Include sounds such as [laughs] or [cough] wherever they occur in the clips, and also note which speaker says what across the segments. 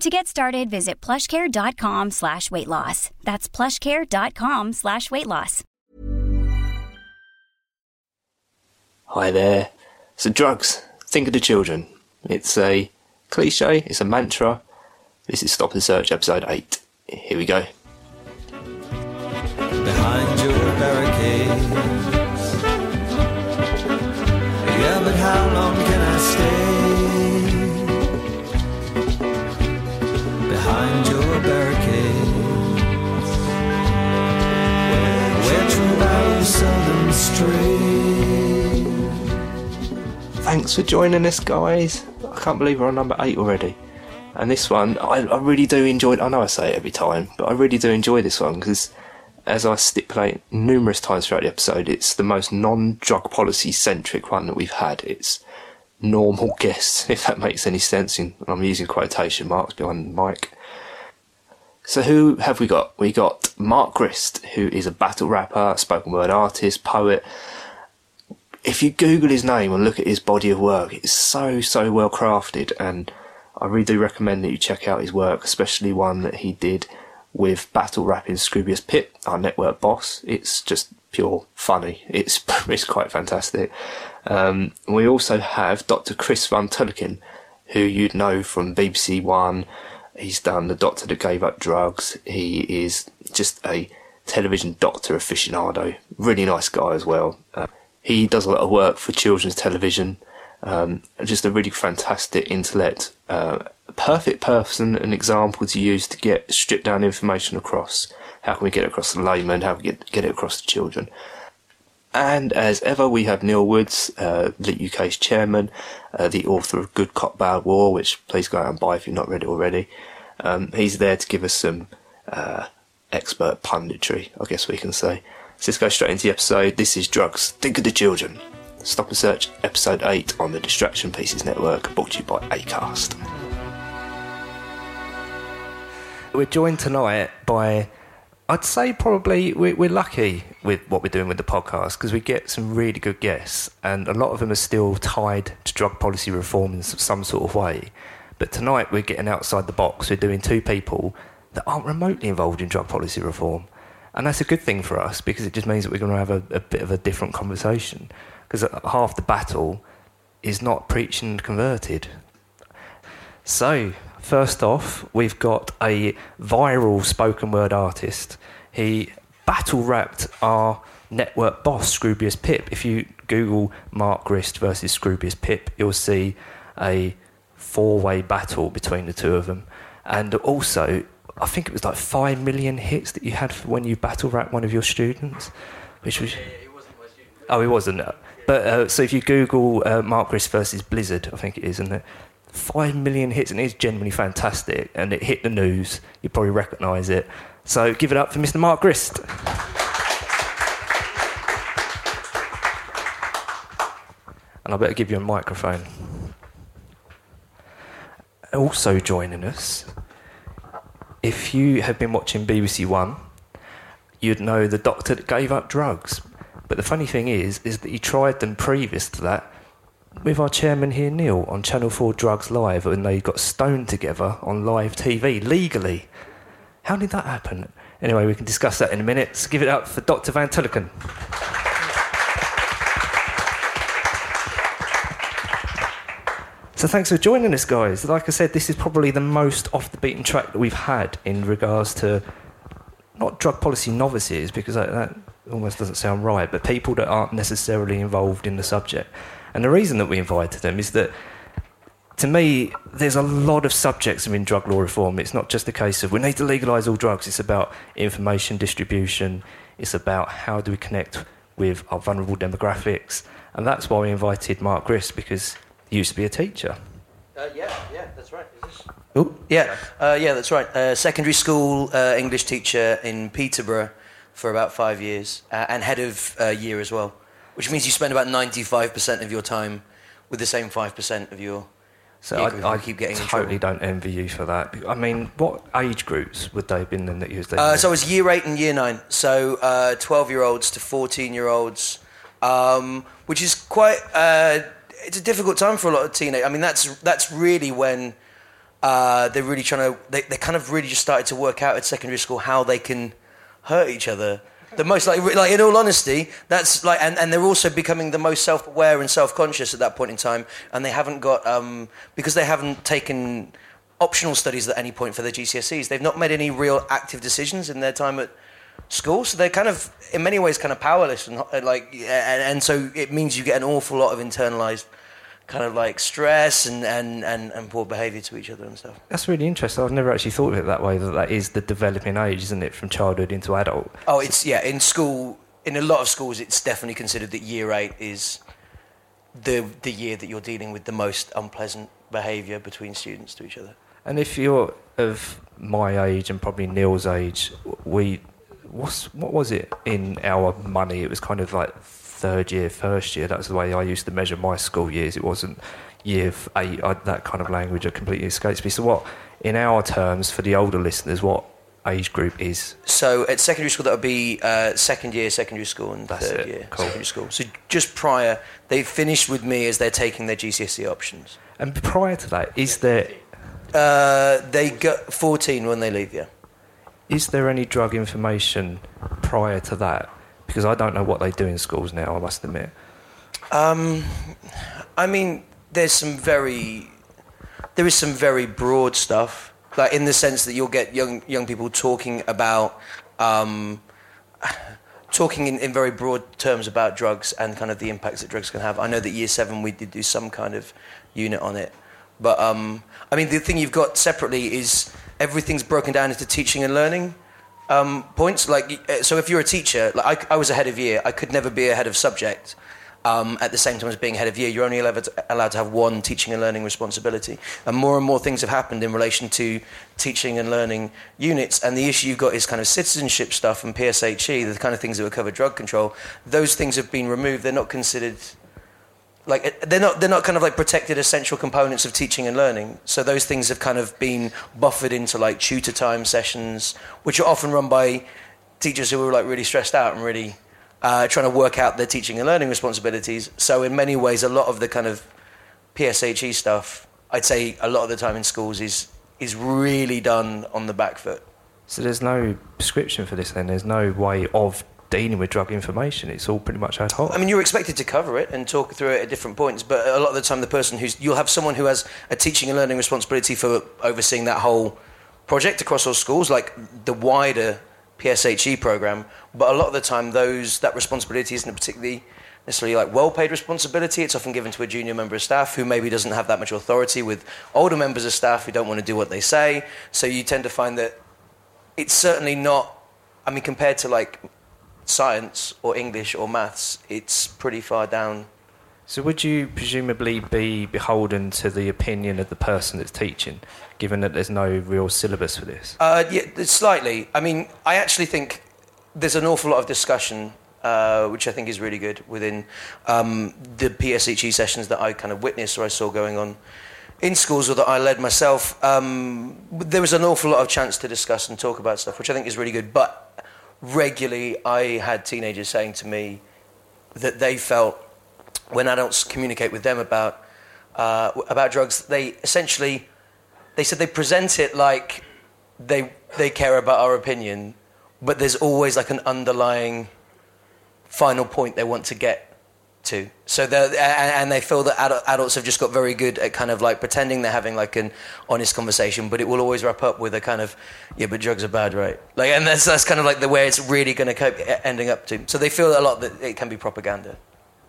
Speaker 1: To get started, visit plushcare.com slash weight loss. That's plushcare.com slash weight loss.
Speaker 2: Hi there. So drugs, think of the children. It's a cliche, it's a mantra. This is Stop and Search episode 8. Here we go.
Speaker 3: behind
Speaker 2: Thanks for joining us, guys. I can't believe we're on number 8 already. And this one, I, I really do enjoy I know I say it every time, but I really do enjoy this one because, as I stipulate numerous times throughout the episode, it's the most non drug policy centric one that we've had. It's normal guests, if that makes any sense. And I'm using quotation marks behind mic. So who have we got? We got Mark Grist, who is a battle rapper, spoken word artist, poet. If you Google his name and look at his body of work, it's so so well crafted, and I really do recommend that you check out his work, especially one that he did with battle rapping Scroobius Pip, our network boss. It's just pure funny. It's [laughs] it's quite fantastic. Um, we also have Dr. Chris Van Tulleken, who you'd know from BBC One. He's done The Doctor That Gave Up Drugs. He is just a television doctor aficionado. Really nice guy as well. Uh, he does a lot of work for children's television. Um, just a really fantastic intellect. Uh, perfect person, an example to use to get stripped down information across. How can we get it across the layman? How can we get, get it across to children? And as ever, we have Neil Woods, uh, LEAP UK's chairman, uh, the author of Good Cop Bad War, which please go out and buy if you've not read it already. Um, he's there to give us some uh, expert punditry, I guess we can say. So let's go straight into the episode. This is Drugs. Think of the children. Stop and Search, episode 8 on the Distraction Pieces Network, brought to you by ACAST. We're joined tonight by, I'd say probably we're, we're lucky with what we're doing with the podcast because we get some really good guests, and a lot of them are still tied to drug policy reform in some sort of way. But tonight we're getting outside the box. We're doing two people that aren't remotely involved in drug policy reform. And that's a good thing for us because it just means that we're going to have a, a bit of a different conversation. Because uh, half the battle is not preached and converted. So, first off, we've got a viral spoken word artist. He battle rapped our network boss, Scroobius Pip. If you Google Mark Grist versus Scroobius Pip, you'll see a four way battle between the two of them. And also, I think it was like 5 million hits that you had for when you battle rap one of your students, which was. Oh, he wasn't. But uh, so if you Google uh, Mark Grist versus Blizzard, I think it is, isn't it? Five million hits, and it is genuinely fantastic. And it hit the news. You probably recognise it. So give it up for Mr. Mark Grist. And I better give you a microphone. Also joining us, if you have been watching BBC One, you'd know the doctor that gave up drugs. But the funny thing is, is that he tried them previous to that with our chairman here, Neil, on Channel 4 Drugs Live, and they got stoned together on live TV legally. How did that happen? Anyway, we can discuss that in a minute. So give it up for Dr. Van Tulleken. So thanks for joining us, guys. Like I said, this is probably the most off the beaten track that we've had in regards to not drug policy novices, because that almost doesn't sound right, but people that aren't necessarily involved in the subject. And the reason that we invited them is that to me, there's a lot of subjects within drug law reform. It's not just a case of we need to legalise all drugs. It's about information distribution. It's about how do we connect with our vulnerable demographics. And that's why we invited Mark Grist, because he used to be a teacher.
Speaker 4: Uh, yeah, yeah, that's right. Oh, yeah, uh, yeah, that's right. Uh, secondary school uh, English teacher in Peterborough for about five years, uh, and head of uh, year as well, which means you spend about ninety-five percent of your time with the same five percent of your
Speaker 2: so I, I, keep getting totally don't envy you for that. I mean, what age groups would they have been in that you was
Speaker 4: uh, so it was year eight and year nine. So uh, twelve-year-olds to fourteen-year-olds, um, which is quite. Uh, it's a difficult time for a lot of teenage. I mean, that's that's really when uh, they're really trying to. They, they kind of really just started to work out at secondary school how they can hurt each other the most like like in all honesty that's like and, and they're also becoming the most self-aware and self-conscious at that point in time and they haven't got um, because they haven't taken optional studies at any point for their GCSEs they've not made any real active decisions in their time at school so they're kind of in many ways kind of powerless and like and, and so it means you get an awful lot of internalized kind of like stress and, and, and, and poor behaviour to each other and stuff.
Speaker 2: That's really interesting. I've never actually thought of it that way. That that is the developing age, isn't it, from childhood into adult?
Speaker 4: Oh, it's yeah. In school, in a lot of schools, it's definitely considered that year eight is the the year that you're dealing with the most unpleasant behaviour between students to each other.
Speaker 2: And if you're of my age and probably Neil's age, we what's what was it in our money? It was kind of like third year, first year. That's the way I used to measure my school years. It wasn't year eight. I, that kind of language completely escapes me. So, what, in our terms, for the older listeners, what age group is?
Speaker 4: So, at secondary school, that would be uh, second year secondary school and
Speaker 2: That's
Speaker 4: third
Speaker 2: it.
Speaker 4: year
Speaker 2: cool.
Speaker 4: secondary school. So, just prior, they finished with me as they're taking their GCSE options.
Speaker 2: And prior to that, is there.
Speaker 4: Uh, they got 14 when they leave, yeah.
Speaker 2: Is there any drug information prior to that? Because I don't know what they do in schools now, I must admit.
Speaker 4: Um, I mean, there's some very, there is some very broad stuff, like in the sense that you'll get young young people talking about, um, talking in, in very broad terms about drugs and kind of the impacts that drugs can have. I know that year seven we did do some kind of unit on it, but um, I mean the thing you've got separately is everything's broken down into teaching and learning um, points. Like, uh, so if you're a teacher, like I, I, was ahead of year, I could never be ahead of subject. Um, at the same time as being head of year, you're only allowed to, allowed to have one teaching and learning responsibility. And more and more things have happened in relation to teaching and learning units. And the issue you've got is kind of citizenship stuff and PSHE, the kind of things that would cover drug control. Those things have been removed. They're not considered like they're not they're not kind of like protected essential components of teaching and learning. So those things have kind of been buffered into like tutor time sessions, which are often run by teachers who are like really stressed out and really uh, trying to work out their teaching and learning responsibilities. So in many ways, a lot of the kind of PSHE stuff, I'd say a lot of the time in schools is is really done on the back foot.
Speaker 2: So there's no prescription for this then. There's no way of dealing with drug information. It's all pretty much ad hoc.
Speaker 4: I mean, you're expected to cover it and talk through it at different points, but a lot of the time, the person who's you'll have someone who has a teaching and learning responsibility for overseeing that whole project across all schools, like the wider PSHE program. But a lot of the time, those that responsibility isn't particularly necessarily like well-paid responsibility. It's often given to a junior member of staff who maybe doesn't have that much authority with older members of staff who don't want to do what they say. So you tend to find that it's certainly not. I mean, compared to like science or English or maths, it's pretty far down.
Speaker 2: So, would you presumably be beholden to the opinion of the person that's teaching, given that there's no real syllabus for this?
Speaker 4: Uh, yeah, slightly. I mean, I actually think there's an awful lot of discussion, uh, which I think is really good within um, the PSHE sessions that I kind of witnessed or I saw going on in schools or that I led myself. Um, there was an awful lot of chance to discuss and talk about stuff, which I think is really good. But regularly I had teenagers saying to me that they felt when adults communicate with them about uh, about drugs, they essentially they said they present it like they they care about our opinion, but there's always like an underlying final point they want to get So and they feel that adults have just got very good at kind of like pretending they're having like an honest conversation, but it will always wrap up with a kind of, yeah, but drugs are bad, right? Like, and that's, that's kind of like the way it's really going to ending up to. So they feel a lot that it can be propaganda.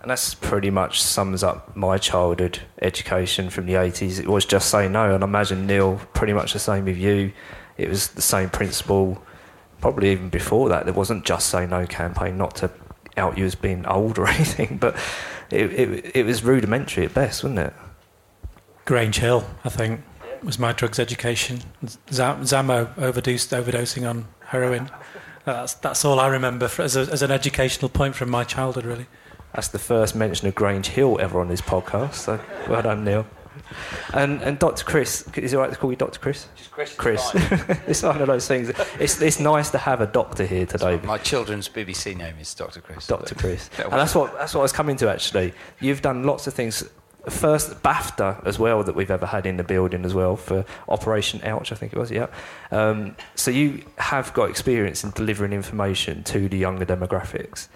Speaker 2: And that's pretty much sums up my childhood education from the 80s. It was just say no, and I imagine Neil, pretty much the same with you. It was the same principle, probably even before that. There wasn't just say no campaign, not to out you as being old or [laughs] anything, but it, it, it was rudimentary at best, wasn't it?
Speaker 5: Grange Hill, I think, was my drugs education. Zammo overdosed, overdosing on heroin. That's, that's all I remember for, as, a, as an educational point from my childhood, really.
Speaker 2: That's the first mention of Grange Hill ever on this podcast, so well done, Neil. And and Dr. Chris, is it right to call you Dr. Chris?
Speaker 6: Just Chris.
Speaker 2: Chris. [laughs] it's one of those things. It's it's nice to have a doctor here today.
Speaker 6: My children's BBC name is Dr. Chris.
Speaker 2: Dr. Chris. [laughs] and that's what that's what I was coming to actually. You've done lots of things. First BAFTA as well that we've ever had in the building as well for Operation Ouch, I think it was. Yeah. Um, so you have got experience in delivering information to the younger demographics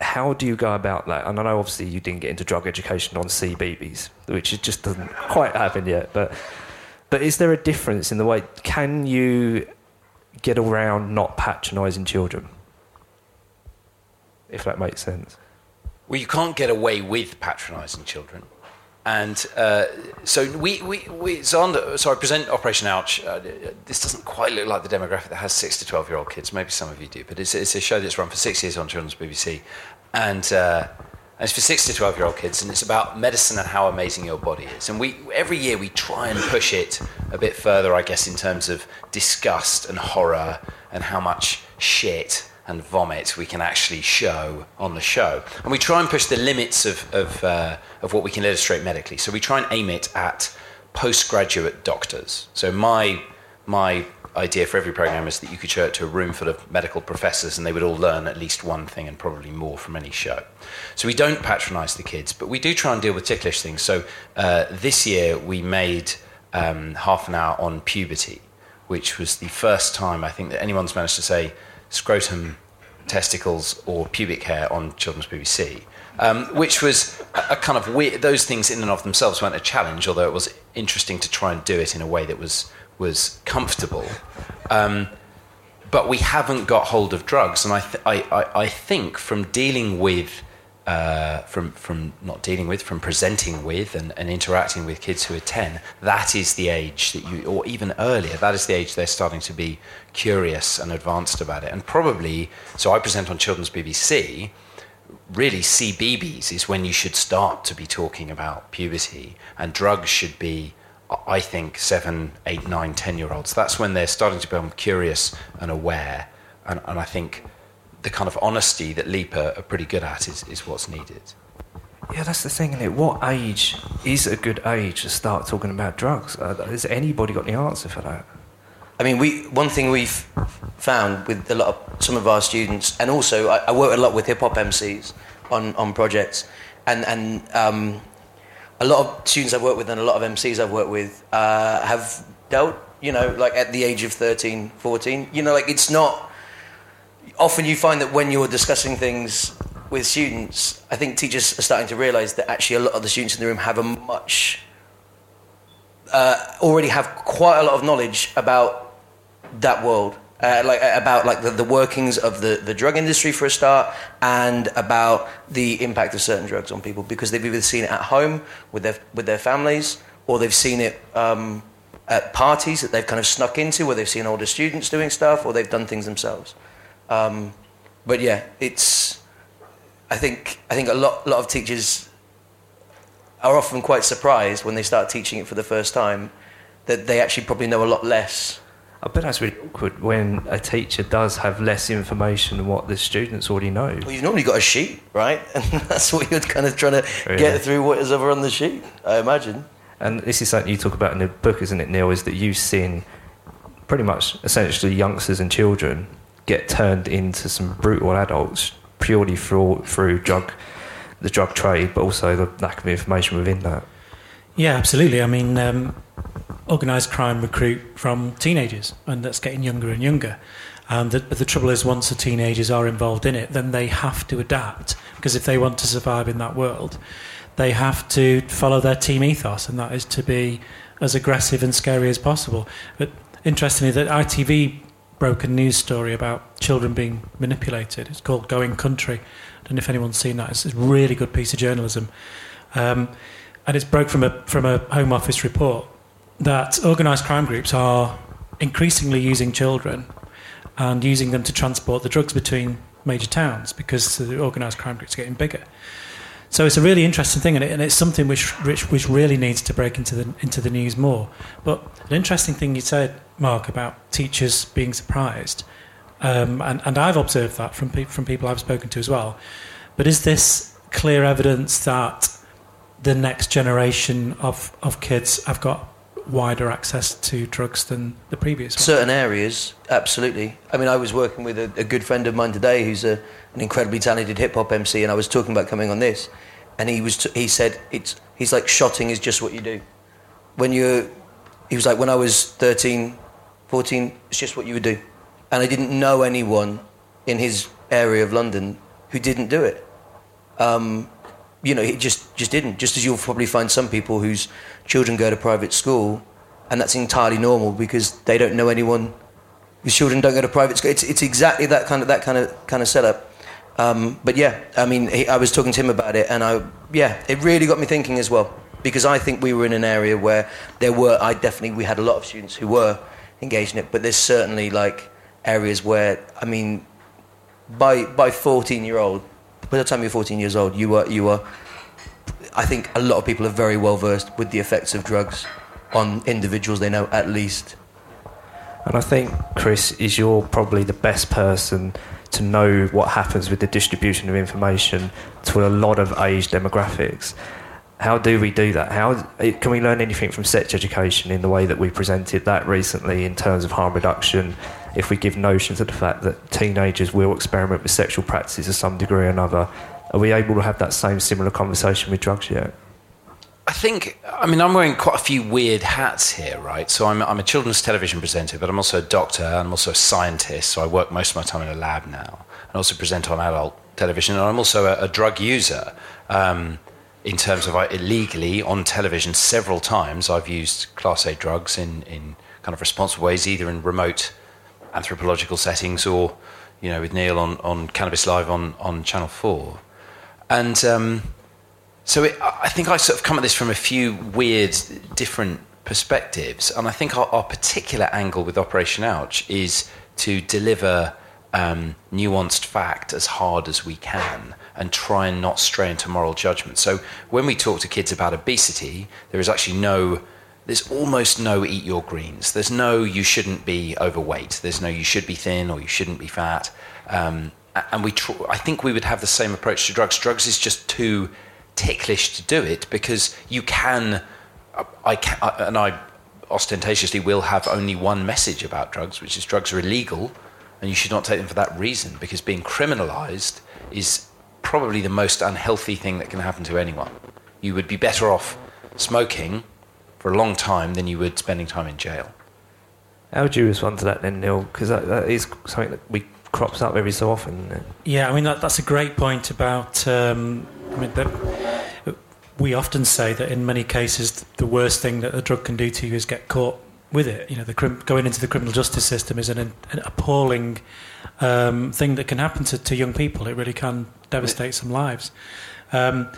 Speaker 2: how do you go about that? And I know obviously you didn't get into drug education on CBeebies, which just doesn't quite happen yet. But but is there a difference in the way? Can you get around not patronising children? If that makes sense.
Speaker 6: Well, you can't get away with patronising children. And uh, so we, we, we on so I present Operation Ouch. Uh, this doesn't quite look like the demographic that has six to twelve year old kids. Maybe some of you do, but it's, it's a show that's run for six years on Children's BBC, and, uh, and it's for six to twelve year old kids, and it's about medicine and how amazing your body is. And we every year we try and push it a bit further, I guess, in terms of disgust and horror and how much shit and vomit we can actually show on the show. And we try and push the limits of, of, uh, of what we can illustrate medically. So we try and aim it at postgraduate doctors. So my, my idea for every program is that you could show it to a room full of medical professors and they would all learn at least one thing and probably more from any show. So we don't patronize the kids, but we do try and deal with ticklish things. So uh, this year we made um, half an hour on puberty, which was the first time I think that anyone's managed to say scrotum, testicles, or pubic hair on Children's BBC. Um, which was a, a, kind of weird. Those things in and of themselves weren't a challenge, although it was interesting to try and do it in a way that was was comfortable. Um, but we haven't got hold of drugs, and I, th- I, I, I think from dealing with uh, from from not dealing with, from presenting with, and, and interacting with kids who are ten. That is the age that you, or even earlier, that is the age they're starting to be curious and advanced about it. And probably, so I present on Children's BBC. Really, CBBC is when you should start to be talking about puberty, and drugs should be I think seven, eight, nine, ten year olds. That's when they're starting to become curious and aware. And, and I think the kind of honesty that LEAP are pretty good at is, is what's needed.
Speaker 2: Yeah, that's the thing, is it? What age is a good age to start talking about drugs? Uh, has anybody got the answer for that?
Speaker 4: I mean, we one thing we've found with a lot of some of our students, and also I, I work a lot with hip hop MCs on, on projects, and and um, a lot of students I've worked with and a lot of MCs I've worked with uh, have dealt, you know, like at the age of 13, 14. You know, like it's not often you find that when you're discussing things with students, I think teachers are starting to realise that actually a lot of the students in the room have a much uh, already have quite a lot of knowledge about that world. Uh, like about like the, the, workings of the, the drug industry for a start, and about the impact of certain drugs on people because they've either seen it at home with their with their families, or they've seen it um, at parties that they've kind of snuck into, where they've seen older students doing stuff, or they've done things themselves. Um, but yeah, it's. I think I think a lot lot of teachers are often quite surprised when they start teaching it for the first time that they actually probably know a lot less.
Speaker 2: I bet that's really awkward when a teacher does have less information than what the students already know.
Speaker 4: Well, you've normally got a sheet, right? [laughs] And that's what you're kind of trying to really? get through what is ever on the sheet, I imagine.
Speaker 2: And this is something you talk about in the book, isn't it, Neil? Is that you've seen pretty much essentially youngsters and children get turned into some brutal adults purely through through drug the drug trade, but also the lack of information within that.
Speaker 5: Yeah, absolutely. I mean, um, organised crime recruit from teenagers, and that's getting younger and younger. And the, the trouble is, once the teenagers are involved in it, then they have to adapt because if they want to survive in that world, they have to follow their team ethos, and that is to be as aggressive and scary as possible. But interestingly, that ITV broke a news story about children being manipulated. It's called Going Country. I don't know if anyone's seen that. It's a really good piece of journalism. Um, and it's broke from a, from a Home Office report that organised crime groups are increasingly using children and using them to transport the drugs between major towns because the organised crime groups are getting bigger. So it's a really interesting thing, and, it, and it's something which, which, which really needs to break into the, into the news more. But an interesting thing you said, Mark, about teachers being surprised, um, and, and I've observed that from, pe- from people I've spoken to as well. But is this clear evidence that the next generation of, of kids have got wider access to drugs than the previous one?
Speaker 4: Certain areas, absolutely. I mean, I was working with a, a good friend of mine today who's a, an incredibly talented hip hop MC, and I was talking about coming on this, and he was t- he said it's he's like shotting is just what you do. When you, he was like when I was 13, 14, it's just what you would do, and I didn't know anyone in his area of London who didn't do it. Um, you know, he just just didn't. Just as you'll probably find some people whose children go to private school, and that's entirely normal because they don't know anyone whose children don't go to private school. It's it's exactly that kind of that kind of kind of setup. Um, but yeah, I mean, he, I was talking to him about it, and I yeah, it really got me thinking as well because I think we were in an area where there were I definitely we had a lot of students who were engaged in it, but there's certainly like areas where I mean, by by 14 year old by the time you're 14 years old, you were you are. I think a lot of people are very well versed with the effects of drugs on individuals they know at least.
Speaker 7: And I think Chris is you're probably the best person to know what happens with the distribution of information to a lot of age demographics. How do we do that? How can we learn anything from sex education in the way that we presented that recently in terms of harm reduction? If we give notions of the fact that teenagers will experiment with sexual practices to some degree or another, are we able to have that same similar conversation with drugs yet?
Speaker 6: I think, I mean, I'm wearing quite a few weird hats here, right? So I'm, I'm a children's television presenter, but I'm also a doctor and I'm also a scientist. So I work most of my time in a lab now and also present on adult television. And I'm also a, a drug user. Um, in terms of illegally on television, several times I've used Class A drugs in, in kind of responsible ways, either in remote anthropological settings or, you know, with Neil on, on Cannabis Live on, on Channel 4. And um, so it, I think I sort of come at this from a few weird, different perspectives. And I think our, our particular angle with Operation Ouch is to deliver um, nuanced fact as hard as we can and try and not stray into moral judgment. So when we talk to kids about obesity, there is actually no, there's almost no eat your greens. There's no you shouldn't be overweight. There's no you should be thin or you shouldn't be fat. Um, and we, tr- I think we would have the same approach to drugs. Drugs is just too ticklish to do it because you can, I can, and I ostentatiously will have only one message about drugs, which is drugs are illegal, and you should not take them for that reason because being criminalised is probably the most unhealthy thing that can happen to anyone. You would be better off smoking for a long time than you would spending time in jail.
Speaker 7: How would you respond to that then, Neil? Because that, that is something that we crops up every so often.
Speaker 5: Yeah, I mean that, that's a great point about. Um, I mean, that, we often say that in many cases the worst thing that a drug can do to you is get caught with it. You know, the going into the criminal justice system is an, an appalling um, thing that can happen to, to young people. It really can devastate some lives. Um,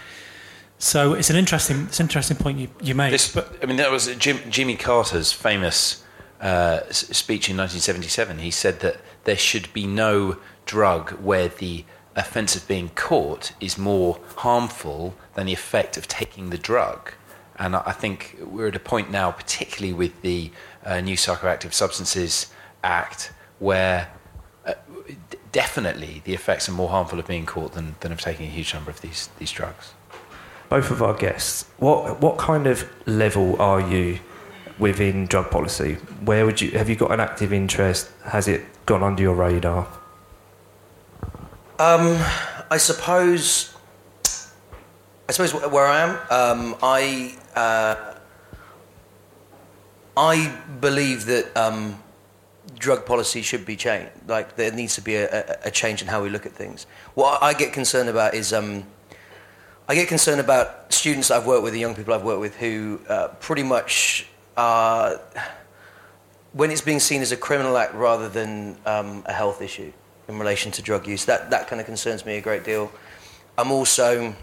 Speaker 5: so it's an interesting, it's an interesting point you, you make.
Speaker 6: This, but I mean, that was Jim, Jimmy Carter's famous uh, speech in 1977. He said that there should be no drug where the offence of being caught is more harmful than the effect of taking the drug. And I think we're at a point now, particularly with the uh, new Psychoactive Substances Act, where uh, definitely the effects are more harmful of being caught than, than of taking a huge number of these, these drugs.
Speaker 7: Both of our guests, what, what kind of level are you within drug policy? Where would you have you got an active interest? Has it gone under your radar?
Speaker 4: Um, I suppose. I suppose where I am, um, I uh, I believe that um, drug policy should be changed. Like there needs to be a, a, change in how we look at things. What I get concerned about is um, I get concerned about students I've worked with, the young people I've worked with, who uh, pretty much are when it's being seen as a criminal act rather than um, a health issue in relation to drug use. That that kind of concerns me a great deal. I'm also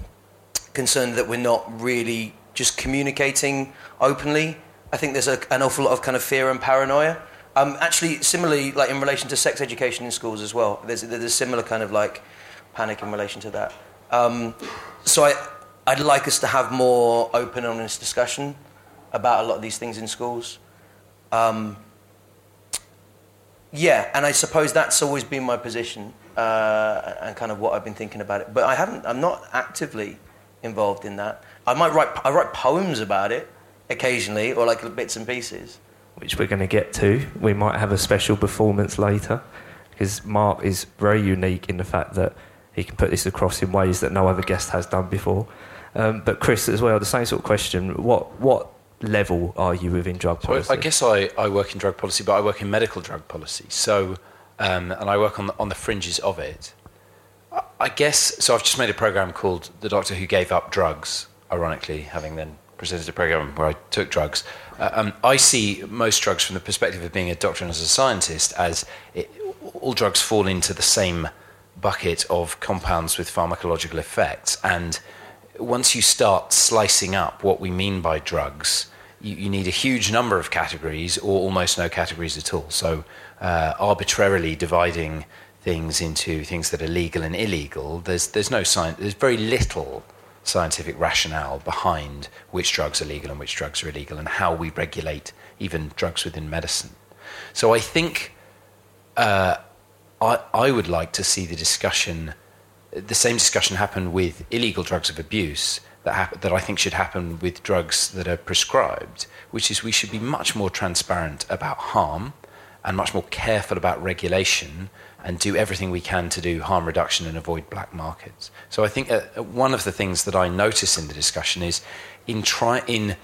Speaker 4: concerned that we're not really just communicating openly. I think there's a, an awful lot of kind of fear and paranoia. Um, actually, similarly, like in relation to sex education in schools as well, there's, there's a similar kind of like panic in relation to that. Um, so I, I'd like us to have more open, honest discussion about a lot of these things in schools. Um, yeah, and I suppose that's always been my position uh, and kind of what I've been thinking about it. But I haven't. I'm not actively involved in that. I might write. I write poems about it occasionally, or like bits and pieces.
Speaker 2: Which we're going to get to. We might have a special performance later, because Mark is very unique in the fact that he can put this across in ways that no other guest has done before. Um, but Chris, as well, the same sort of question. What what level are you within drug policy?
Speaker 6: So I guess I, I work in drug policy, but I work in medical drug policy. So, um, and I work on the, on the fringes of it. I, guess, so I've just made a program called The Doctor Who Gave Up Drugs, ironically, having then presented a program where I took drugs. Uh, um, I see most drugs from the perspective of being a doctor and as a scientist as it, all drugs fall into the same bucket of compounds with pharmacological effects. And once you start slicing up what we mean by drugs, you, you, need a huge number of categories or almost no categories at all. So, uh, arbitrarily dividing things into things that are legal and illegal, there's, there's, no science, there's very little scientific rationale behind which drugs are legal and which drugs are illegal and how we regulate even drugs within medicine. So, I think uh, I, I would like to see the discussion the same discussion happened with illegal drugs of abuse that, hap- that I think should happen with drugs that are prescribed, which is we should be much more transparent about harm and much more careful about regulation and do everything we can to do harm reduction and avoid black markets. So I think uh, one of the things that I notice in the discussion is in, try- in,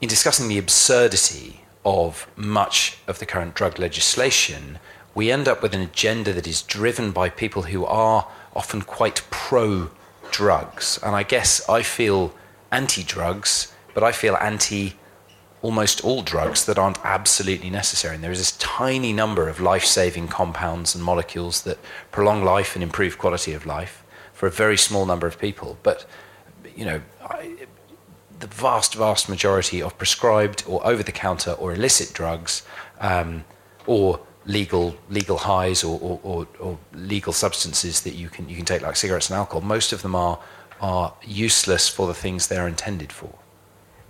Speaker 6: in discussing the absurdity of much of the current drug legislation, we end up with an agenda that is driven by people who are often quite pro drugs. And I guess I feel anti drugs, but I feel anti almost all drugs that aren't absolutely necessary. And there is this tiny number of life saving compounds and molecules that prolong life and improve quality of life for a very small number of people. But, you know, I, the vast, vast majority of prescribed or over the counter or illicit drugs um, or legal legal highs or, or, or, or, legal substances that you can you can take like cigarettes and alcohol most of them are are useless for the things they're intended for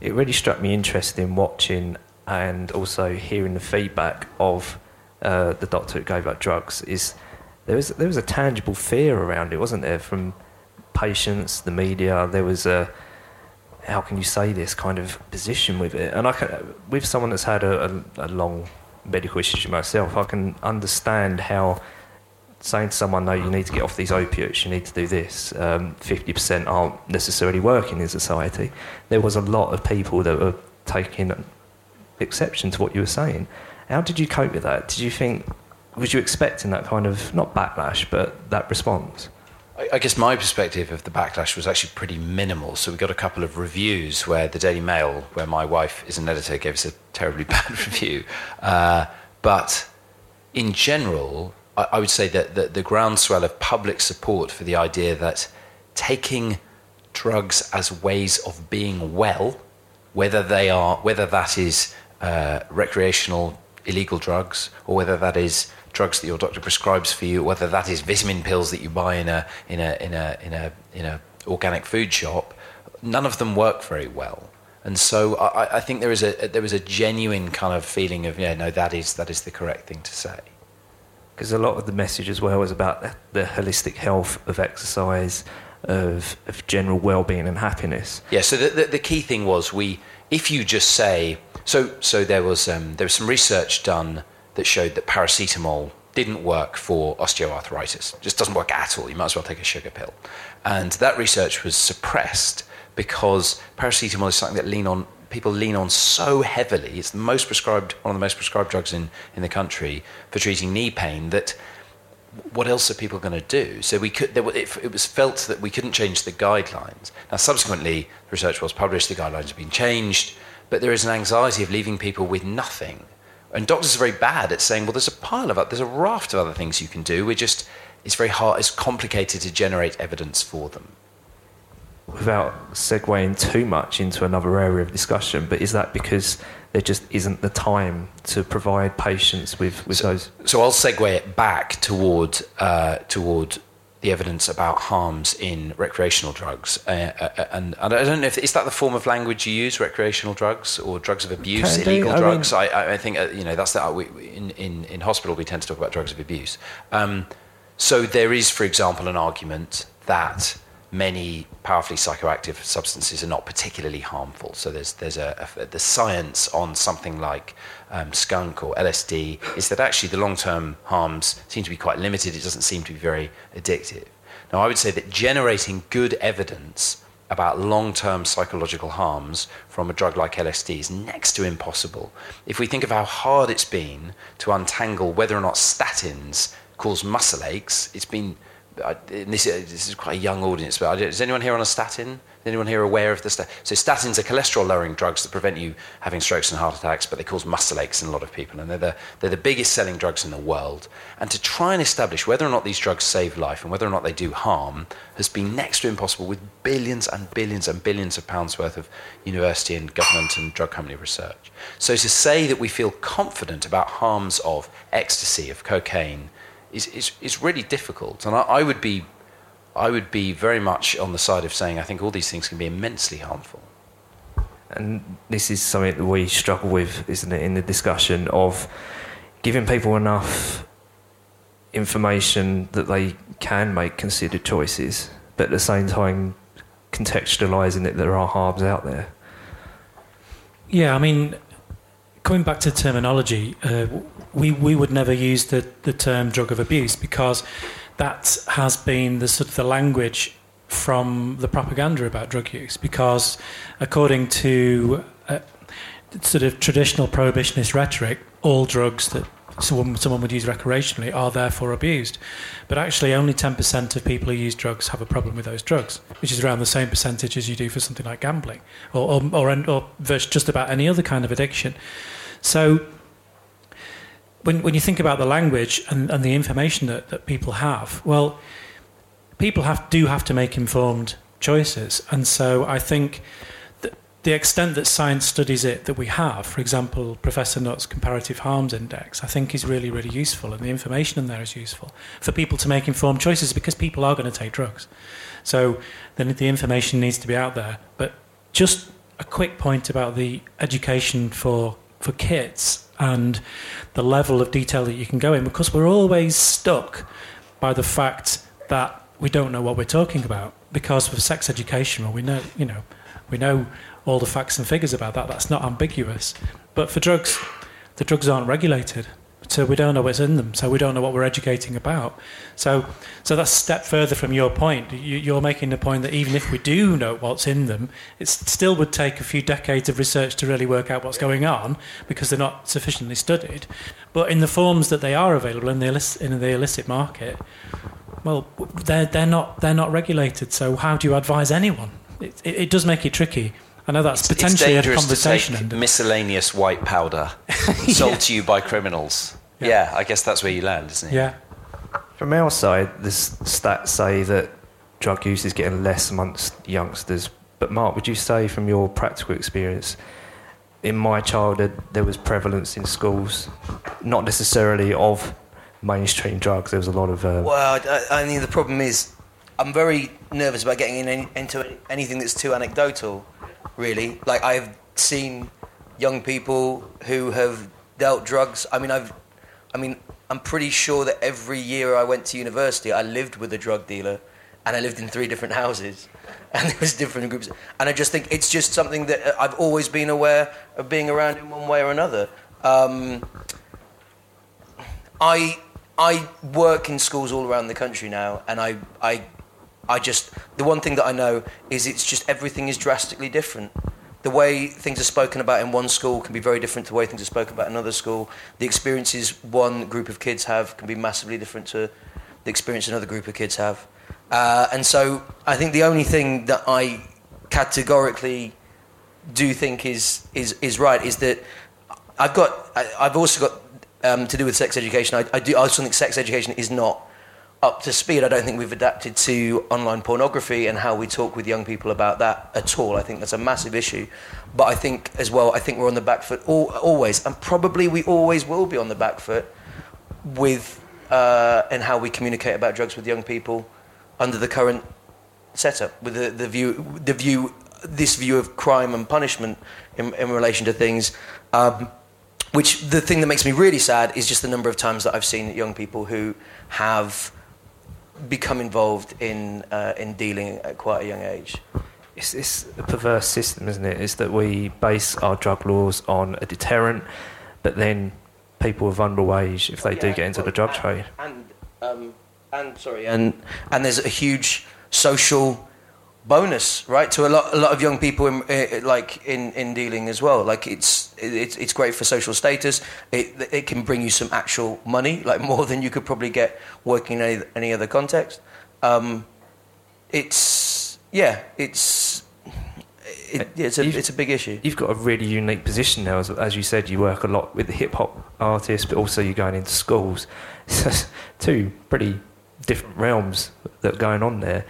Speaker 2: it really struck me interesting watching and also hearing the feedback of uh, the doctor who gave up drugs is there was there was a tangible fear around it wasn't there from patients the media? There was a how can you say this kind of position with it? And I can, with someone that's had a, a, a long medical issues myself, I can understand how saying to someone, no, you need to get off these opiates, you need to do this, um, 50% aren't necessarily working in society. There was a lot of people that were taking exception to what you were saying. How did you cope with that? Did you think, was you expecting that kind of, not backlash, but that response?
Speaker 6: I guess my perspective of the backlash was actually pretty minimal. So we got a couple of reviews where the Daily Mail, where my wife is an editor, gave us a terribly [laughs] bad review. Uh, but in general, I, I would say that the, the groundswell of public support for the idea that taking drugs as ways of being well, whether they are, whether that is uh, recreational illegal drugs or whether that is drugs that your doctor prescribes for you, whether that is vitamin pills that you buy in a in a in a in a in a organic food shop, none of them work very well. And so I, I think there is a there is a genuine kind of feeling of yeah no that is that is the correct thing to say.
Speaker 2: Because a lot of the message as well is about the, the holistic health of exercise, of of general well-being and happiness.
Speaker 6: Yeah. So the, the, the key thing was we if you just say so so there was um, there was some research done that showed that paracetamol didn't work for osteoarthritis. Just doesn't work at all. You might as well take a sugar pill. And that research was suppressed because paracetamol is something that lean on, people lean on so heavily. It's the most prescribed, one of the most prescribed drugs in, in the country for treating knee pain. That what else are people going to do? So we could. There, it, it was felt that we couldn't change the guidelines. Now, subsequently, the research was published. The guidelines have been changed, but there is an anxiety of leaving people with nothing. And doctors are very bad at saying, well, there's a pile of, there's a raft of other things you can do. We're just, it's very hard, it's complicated to generate evidence for them
Speaker 7: without segueing too much into another area of discussion, but is that because there just isn't the time to provide patients with, with
Speaker 6: so,
Speaker 7: those?
Speaker 6: So I'll segue it back toward uh, toward the evidence about harms in recreational drugs, uh, uh, and, and, I don't know if is that the form of language you use, recreational drugs or drugs of abuse, Can illegal drugs. I, mean, I, I, think uh, you know that's that. We, in, in in hospital we tend to talk about drugs of abuse. Um, so there is, for example, an argument that many powerfully psychoactive substances are not particularly harmful. So there's there's a, a the science on something like um, skunk or LSD is that actually the long-term harms seem to be quite limited. It doesn't seem to be very addictive. Now I would say that generating good evidence about long-term psychological harms from a drug like LSD is next to impossible. If we think of how hard it's been to untangle whether or not statins cause muscle aches, it's been I, this, this, is quite a young audience, but is anyone here on a statin? Is anyone here aware of the statin? So statins are cholesterol-lowering drugs that prevent you having strokes and heart attacks, but they cause muscle aches in a lot of people, and they're the, they're the biggest selling drugs in the world. And to try and establish whether or not these drugs save life and whether or not they do harm has been next to impossible with billions and billions and billions of pounds worth of university and government and drug company research. So to say that we feel confident about harms of ecstasy, of cocaine, is, is, is really difficult. And I, I, would be, I would be very much on the side of saying I think all these things can be immensely harmful.
Speaker 7: And this is something that we struggle with, isn't it, in the discussion of giving people enough information that they can make considered choices, but at the same time contextualising that there are harms out there.
Speaker 5: Yeah, I mean, coming back to terminology, uh, we, we would never use the, the term drug of abuse because that has been the sort of the language from the propaganda about drug use. Because according to uh, sort of traditional prohibitionist rhetoric, all drugs that someone, someone would use recreationally are therefore abused. But actually, only 10% of people who use drugs have a problem with those drugs, which is around the same percentage as you do for something like gambling or, or, or, or just about any other kind of addiction. So when, when you think about the language and, and the information that, that people have, well, people have, do have to make informed choices. And so I think the extent that science studies it that we have, for example, Professor Nutt's comparative harms index, I think is really, really useful. And the information in there is useful for people to make informed choices because people are going to take drugs. So then the information needs to be out there. But just a quick point about the education for for kids and the level of detail that you can go in because we're always stuck by the fact that we don't know what we're talking about. Because for sex education well, we know you know we know all the facts and figures about that. That's not ambiguous. But for drugs the drugs aren't regulated so we don't know what's in them, so we don't know what we're educating about. So, so that's a step further from your point. You, are making the point that even if we do know what's in them, it still would take a few decades of research to really work out what's going on because they're not sufficiently studied. But in the forms that they are available in the illicit, in the illicit market, well, they're, they're, not, they're not regulated. So how do you advise anyone? It, it, it does make it tricky. I know that's
Speaker 6: it's,
Speaker 5: potentially
Speaker 6: it's
Speaker 5: a conversation.
Speaker 6: To take miscellaneous white powder [laughs] sold yeah. to you by criminals. Yeah. yeah. I guess that's where you land, isn't it?
Speaker 5: Yeah.
Speaker 7: From our side, the stats say that drug use is getting less amongst youngsters. But Mark, would you say from your practical experience, in my childhood, there was prevalence in schools, not necessarily of mainstream drugs. There was a lot of.
Speaker 4: Uh, well, I, I mean, the problem is, I'm very nervous about getting in any, into anything that's too anecdotal really. Like I've seen young people who have dealt drugs. I mean, I've, I mean, I'm pretty sure that every year I went to university, I lived with a drug dealer, and I lived in three different houses, [laughs] and there was different groups. And I just think it's just something that I've always been aware of being around in one way or another. Um, I I work in schools all around the country now, and I I I just the one thing that I know is it's just everything is drastically different. The way things are spoken about in one school can be very different to the way things are spoken about in another school. The experiences one group of kids have can be massively different to the experience another group of kids have. Uh, and so I think the only thing that I categorically do think is, is, is right is that I've got, I, I've also got um, to do with sex education. I, I, do, I also think sex education is not up to speed. I don't think we've adapted to online pornography and how we talk with young people about that at all. I think that's a massive issue. But I think as well, I think we're on the back foot all, always, and probably we always will be on the back foot with uh, and how we communicate about drugs with young people under the current setup, with the, the view, the view, this view of crime and punishment in, in relation to things. Um, which the thing that makes me really sad is just the number of times that I've seen young people who have become involved in uh, in dealing at quite a young age.
Speaker 2: It's, it's a perverse system, isn't it? Is that we base our drug laws on a deterrent, but then people of vulnerable age, if they yeah, do get into well, the drug trade,
Speaker 4: and um, and sorry, and and there's a huge social bonus, right, to a lot a lot of young people in, uh, like in, in dealing as well. Like it's it's it's great for social status. It it can bring you some actual money, [laughs] like more than you could probably get working in any, any other context. Um, it's yeah, it's. It, it's a it's a big issue.
Speaker 2: You've got a really unique position now, as, as you said. You work a lot with the hip hop artists, but also you're going into schools. [laughs] So two pretty different realms that are going on there.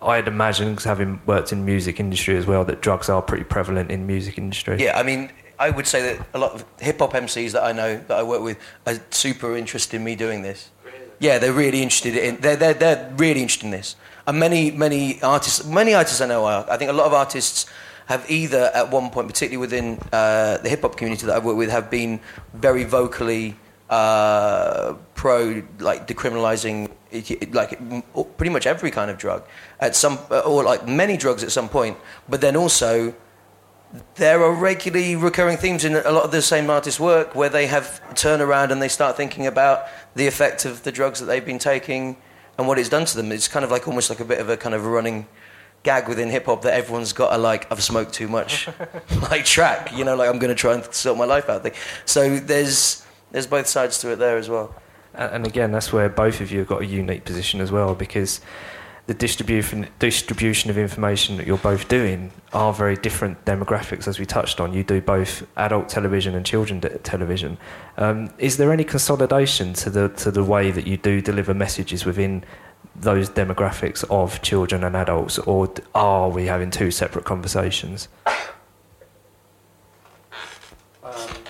Speaker 2: I'd imagine, because having worked in music industry as well, that drugs are pretty prevalent in music industry.
Speaker 4: Yeah, I mean, I would say that a lot of hip hop MCs that I know that I work with are super interested in me doing this. Really? Yeah, they're really interested in. They're, they're, they're really interested in this. And many many artists, many artists I know are. I think a lot of artists have either at one point, particularly within uh, the hip hop community that I've worked with, have been very vocally uh, pro like decriminalizing like pretty much every kind of drug at some or like many drugs at some point but then also there are regularly recurring themes in a lot of the same artists' work where they have turn around and they start thinking about the effect of the drugs that they've been taking and what it's done to them. It's kind of like almost like a bit of a kind of running gag within hip hop that everyone's got a like I've smoked too much [laughs] like track, you know, like I'm going to try and sort my life out thing. So there's there's both sides to it there as well.
Speaker 2: And again, that's where both of you have got a unique position as well because the distribution distribution of information that you're both doing are very different demographics, as we touched on. You do both adult television and children television. Um, is there any consolidation to the to the way that you do deliver messages within those demographics of children and adults, or are we having two separate conversations?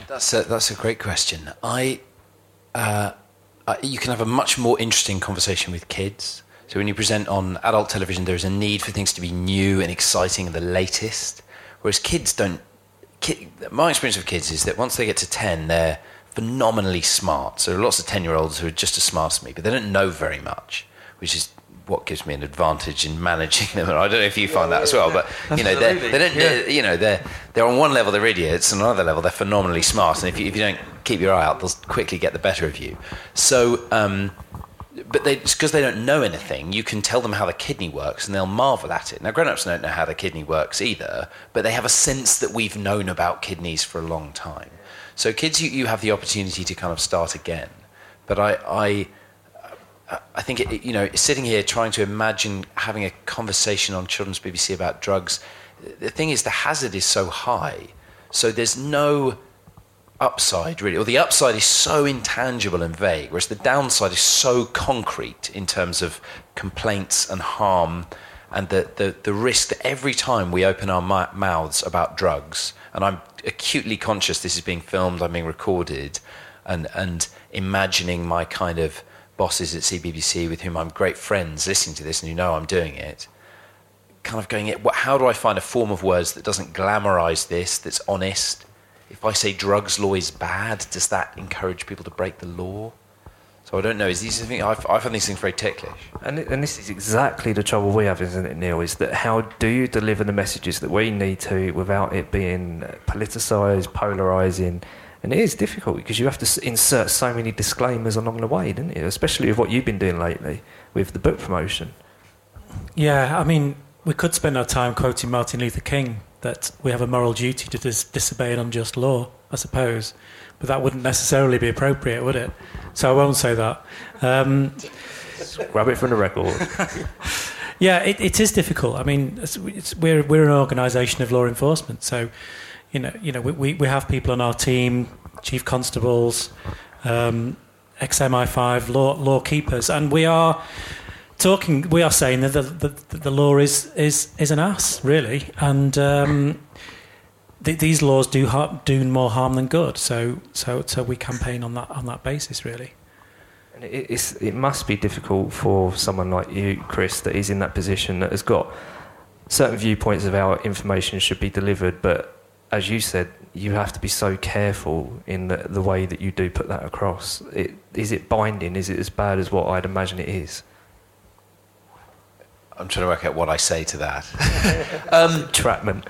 Speaker 6: That's a, that's a great question. I, uh, you can have a much more interesting conversation with kids. So when you present on adult television, there's a need for things to be new and exciting and the latest. Whereas kids don't. Kid, my experience of kids is that once they get to ten, they're phenomenally smart. So lots of ten-year-olds who are just as smart as me, but they don't know very much, which is what gives me an advantage in managing them. And I don't know if you find that as well, but you know, they they don't, yeah. you know, they're they're on one level they're idiots, and on another level they're phenomenally smart. And if you, if you don't keep your eye out, they'll quickly get the better of you. So, um, but they because they don't know anything, you can tell them how the kidney works, and they'll marvel at it. Now, grown-ups don't know how the kidney works either, but they have a sense that we've known about kidneys for a long time. So, kids, you, you have the opportunity to kind of start again. But I, I I think it, you know, sitting here trying to imagine having a conversation on children's BBC about drugs. The thing is, the hazard is so high, so there's no upside really, or the upside is so intangible and vague, whereas the downside is so concrete in terms of complaints and harm, and the the, the risk that every time we open our mouths about drugs, and I'm acutely conscious this is being filmed, I'm being recorded, and and imagining my kind of bosses at CBBC with whom I'm great friends listening to this and who know I'm doing it, kind of going, how do I find a form of words that doesn't glamorize this, that's honest? If I say drugs law is bad, does that encourage people to break the law? So I don't know. Is these things, I, I find these things very ticklish.
Speaker 2: And, and this is exactly the trouble we have, isn't it, Neil? Is that how do you deliver the messages that we need to without it being politicised, polarising, and it is difficult because you have to insert so many disclaimers along the way, don't you? Especially with what you've been doing lately with the book promotion.
Speaker 5: Yeah, I mean, we could spend our time quoting Martin Luther King that we have a moral duty to dis- disobey an unjust law, I suppose. But that wouldn't necessarily be appropriate, would it? So I won't say that. Um,
Speaker 2: Grab it from the record. [laughs]
Speaker 5: yeah, it, it is difficult. I mean, it's, it's, we're we're an organisation of law enforcement, so you know, you know, we, we have people on our team, chief constables, um, ex-MI5 law law keepers, and we are talking. We are saying that the, the, the law is is is an ass, really, and. Um, th- these laws do do more harm than good, so so so we campaign on that on that basis, really.
Speaker 2: And it, it must be difficult for someone like you, Chris, that is in that position that has got certain viewpoints of how information should be delivered, but as you said, you have to be so careful in the, the way that you do put that across. It, is it binding? Is it as bad as what I'd imagine it is?
Speaker 6: I'm trying to work out what I say to that. [laughs] um,
Speaker 2: Trapman.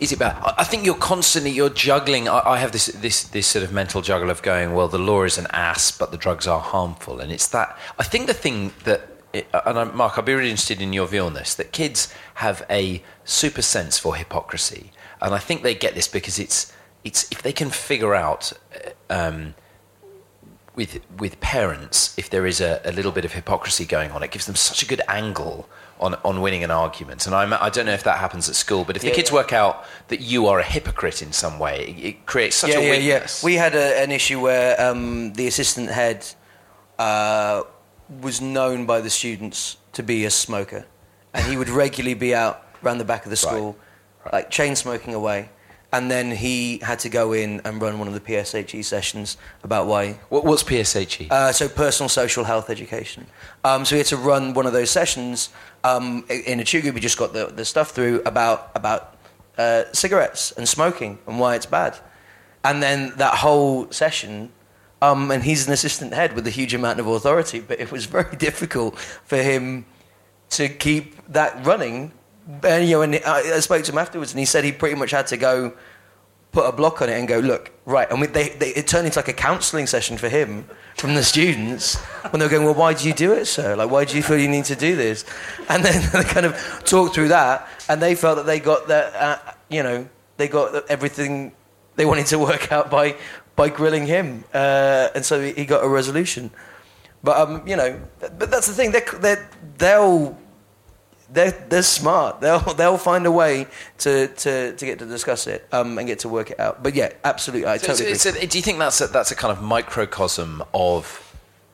Speaker 6: is it bad? I- I think you're constantly you're juggling. I, I have this this this sort of mental juggle of going, well, the law is an ass, but the drugs are harmful, and it's that. I think the thing that. It, and I, Mark, I'd be really interested in your view on this. That kids have a super sense for hypocrisy, and I think they get this because it's it's if they can figure out um, with with parents if there is a, a little bit of hypocrisy going on, it gives them such a good angle on, on winning an argument. And I'm, I don't know if that happens at school, but if the kids
Speaker 4: yeah.
Speaker 6: work out that you are a hypocrite in some way, it, it creates such
Speaker 4: yeah,
Speaker 6: a
Speaker 4: yeah,
Speaker 6: weakness.
Speaker 4: yeah. We had a, an issue where um, the assistant head uh, was known by the students to be a smoker, and he would regularly be out around the back of the school, like chain smoking away. And then he had to go in and run one of the PSHE sessions about why
Speaker 6: what, what's PSHE?
Speaker 4: uh, so personal social health education. Um, so he had to run one of those sessions um, in group. We just got the, the stuff through about about uh, cigarettes and smoking and why it's bad. And then that whole session, um, and he's an assistant head with a huge amount of authority, but it was [laughs] very difficult for him to keep that running. And, you know, and I, I spoke to him afterwards, and he said he pretty much had to go put a block on it and go, look, right. And we, they, they, it turned into like a counselling session for him from the students when they were going, well, why do you do it, sir? Like, why do you feel you need to do this? And then [laughs] they kind of talked through that, and they felt that they got that, uh, you know, they got everything they wanted to work out by by grilling him, uh, and so he got a resolution. But um, you know, but that's the thing. They they they'll they're, they're smart. They'll [laughs] they'll find a way to, to, to get to discuss it um, and get to work it out. But yeah, absolutely, I
Speaker 6: So
Speaker 4: totally
Speaker 6: it's-
Speaker 4: agree.
Speaker 6: it's a- do you think that's a, that's a kind of microcosm of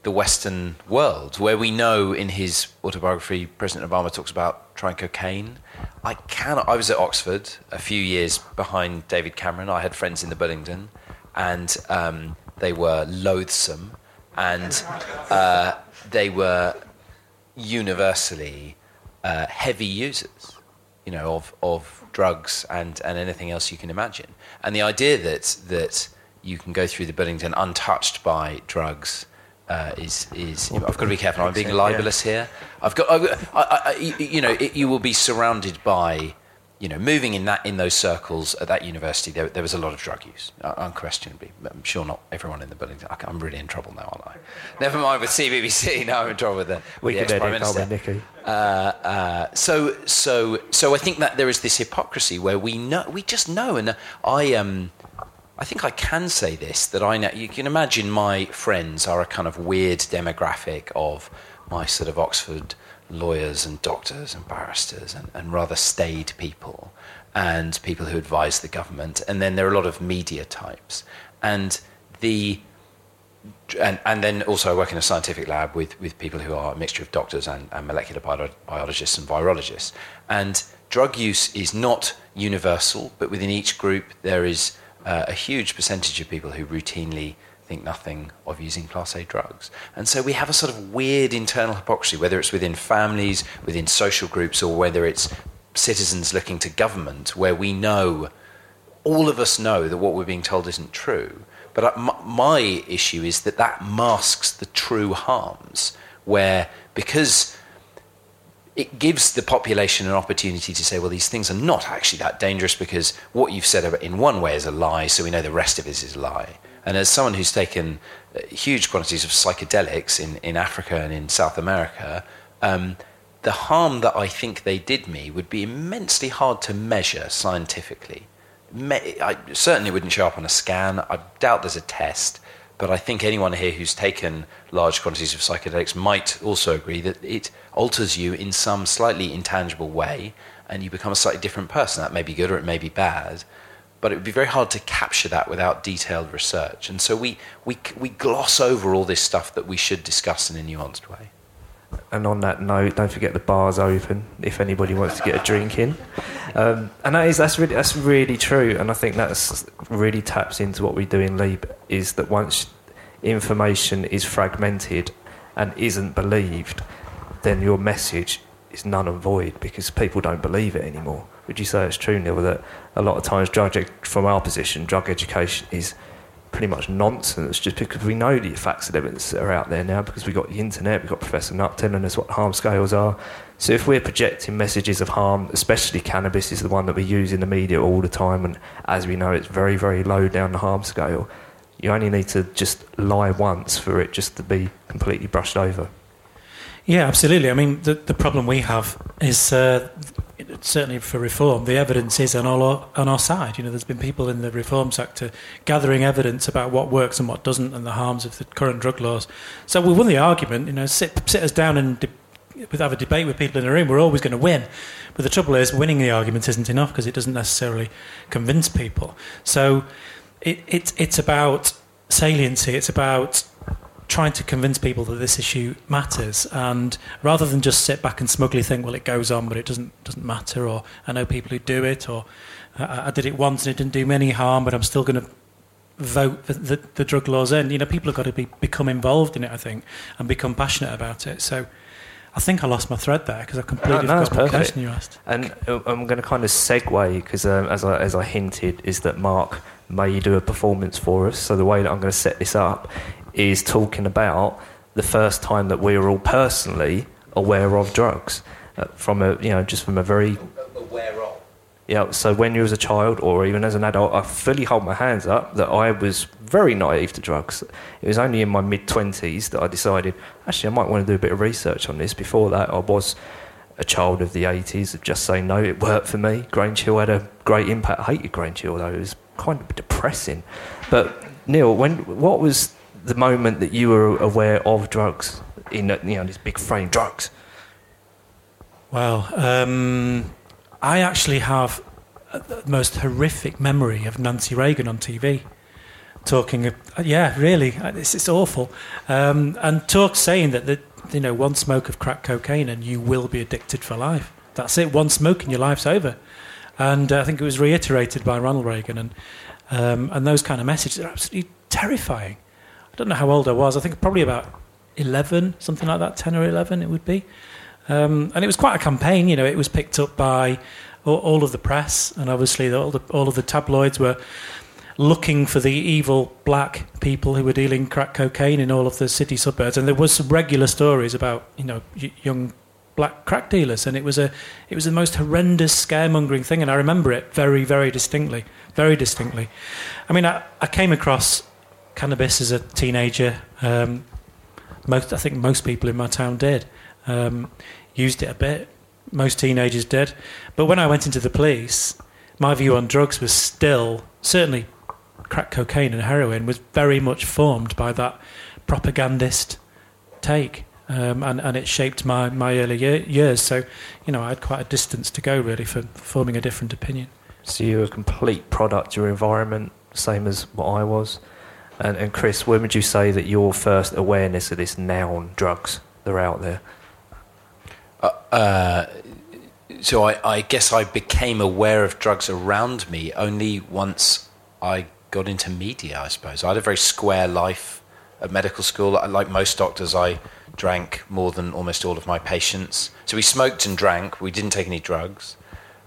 Speaker 6: the Western world, where we know in his autobiography, President Obama talks about trying cocaine. I cannot. I was at Oxford a few years behind David Cameron. I had friends in the Bullingdon, and um, they were loathsome, and uh, they were universally uh, heavy users, you know, of, of drugs and, and anything else you can imagine. And the idea that that you can go through the Bullingdon untouched by drugs uh, is is I've got to be careful. I'm being libelous here. I've got I, I, I, you know it, you will be surrounded by you know moving in that in those circles at that university. There, there was a lot of drug use, uh, unquestionably. I'm sure not everyone in the building. I- I'm really in trouble now, aren't I? Never mind with CBBC. [laughs] Now I'm in trouble with the, with
Speaker 2: We
Speaker 6: the ex-prime minister.
Speaker 2: Nicky?
Speaker 6: Uh, uh, so, so, so I think that there is this hypocrisy where we know, we just know, and I, um, I think I can say this that I know. You can imagine my friends are a kind of weird demographic of my sort of Oxford lawyers and doctors and barristers and, and rather staid people and people who advise the government, and then there are a lot of media types, and the and, and then also I work in a scientific lab with, with people who are a mixture of doctors and, and molecular bio- biologists and virologists. And drug use is not universal, but within each group there is uh, a huge percentage of people who routinely think nothing of using class A drugs. And so we have a sort of weird internal hypocrisy, whether it's within families, within social groups, or whether it's citizens looking to government, where we know all of us know that what we're being told isn't true. But uh, my issue is that that masks the true harms, where because it gives the population an opportunity to say, well, these things are not actually that dangerous because what you've said in one way is a lie, so we know the rest of it is a lie. And as someone who's taken uh, huge quantities of psychedelics in, in Africa and in South America, um, the harm that I think they did me would be immensely hard to measure scientifically. Me- I certainly wouldn't show up on a scan. I doubt there's a test, but I think anyone here who's taken large quantities of psychedelics might also agree that it alters you in some slightly intangible way, and you become a slightly different person. That may be good or it may be bad, but it would be very hard to capture that without detailed research. And so we, we, we gloss over all this stuff that we should discuss in a nuanced way.
Speaker 2: And on that note, don't forget the bar's open if anybody wants to get a drink in. Um, and that is that's really that's really true. And I think that's really taps into what we do in Leap is that once information is fragmented and isn't believed, then your message is none and void because people don't believe it anymore. Would you say it's true, Neil, that a lot of times drug from our position, drug education is pretty much nonsense just because we know the facts and evidence that are out there now because we've got the internet, we've got Professor Nutt telling us what harm scales are. So if we're projecting messages of harm, especially cannabis is the one that we use in the media all the time, and as we know, it's very, very low down the harm scale. You only need to just lie once for it just to be completely brushed over.
Speaker 5: Yeah, absolutely. I mean, the, the problem we have is uh, certainly for reform, the evidence is on, our, on our side. You know, there's been people in the reform sector gathering evidence about what works and what doesn't and the harms of the current drug laws. So we won the argument, you know, sit, sit us down and de- have a debate with people in the room, we're always going to win. But the trouble is, winning the argument isn't enough because it doesn't necessarily convince people. So it, it, it's about saliency, it's about trying to convince people that this issue matters and rather than just sit back and smugly think well it goes on but it doesn't doesn't matter or I know people who do it or I, I did it once and it didn't do me any harm but I'm still going to vote the, the, the drug laws in you know people have got to be, become involved in it I think and become passionate about it so I think I lost my thread there because I completely
Speaker 2: No, no,
Speaker 5: forgot
Speaker 2: it's
Speaker 5: the
Speaker 2: perfect.
Speaker 5: question you asked
Speaker 2: And uh, I'm going to kind of segue because, um, as I as I hinted, is that Mark may do a performance for us. So the way that I'm going to set this up is talking about the first time that we were all personally aware of drugs uh, from a you know just from a very
Speaker 6: Aware of.
Speaker 2: yeah. So when you was a child or even as an adult, I fully hold my hands up that I was very naive to drugs. It was only in my mid twenties that I decided actually I might want to do a bit of research on this. Before that, I was a child of the 80s of just saying no, it worked for me. Grange Hill had a great impact. I hated Grange Hill though, it was kind of depressing. But Neil, when what was the moment that you were aware of drugs in you know this big frame drugs?
Speaker 5: Well, um, I actually have the most horrific memory of Nancy Reagan on TV talking. Yeah, really, it's, it's awful. Um, and talk saying that the, you know one smoke of crack cocaine and you will be addicted for life. That's it. One smoke and your life's over. And uh, I think it was reiterated by Ronald Reagan, and um, and those kind of messages are absolutely terrifying. Don't know how old I was. I think probably about eleven, something like that, ten or eleven, it would be. Um, and it was quite a campaign. You know, it was picked up by all, all of the press, and obviously all, the, all of the tabloids were looking for the evil black people who were dealing crack cocaine in all of the city suburbs. And there was some regular stories about you know young black crack dealers, and it was a it was the most horrendous scaremongering thing. And I remember it very very distinctly, very distinctly. I mean, I, I came across cannabis as a teenager. Um, most I think most people in my town did. Um, used it a bit. Most teenagers did. But when I went into the police, my view on drugs was still certainly crack cocaine and heroin was very much formed by that propagandist take. Um, and, and it shaped my, my early year, years. So, you know, I had quite a distance to go really for forming a different opinion.
Speaker 2: So you're a complete product your environment, same as what I was. And, and Chris, when would you say that your first awareness of this noun drugs that are out there?
Speaker 6: Uh, so I, I guess I became aware of drugs around me only once I got into media, I suppose. I had a very square life at medical school. Like most doctors, I drank more than almost all of my patients. So we smoked and drank. We didn't take any drugs.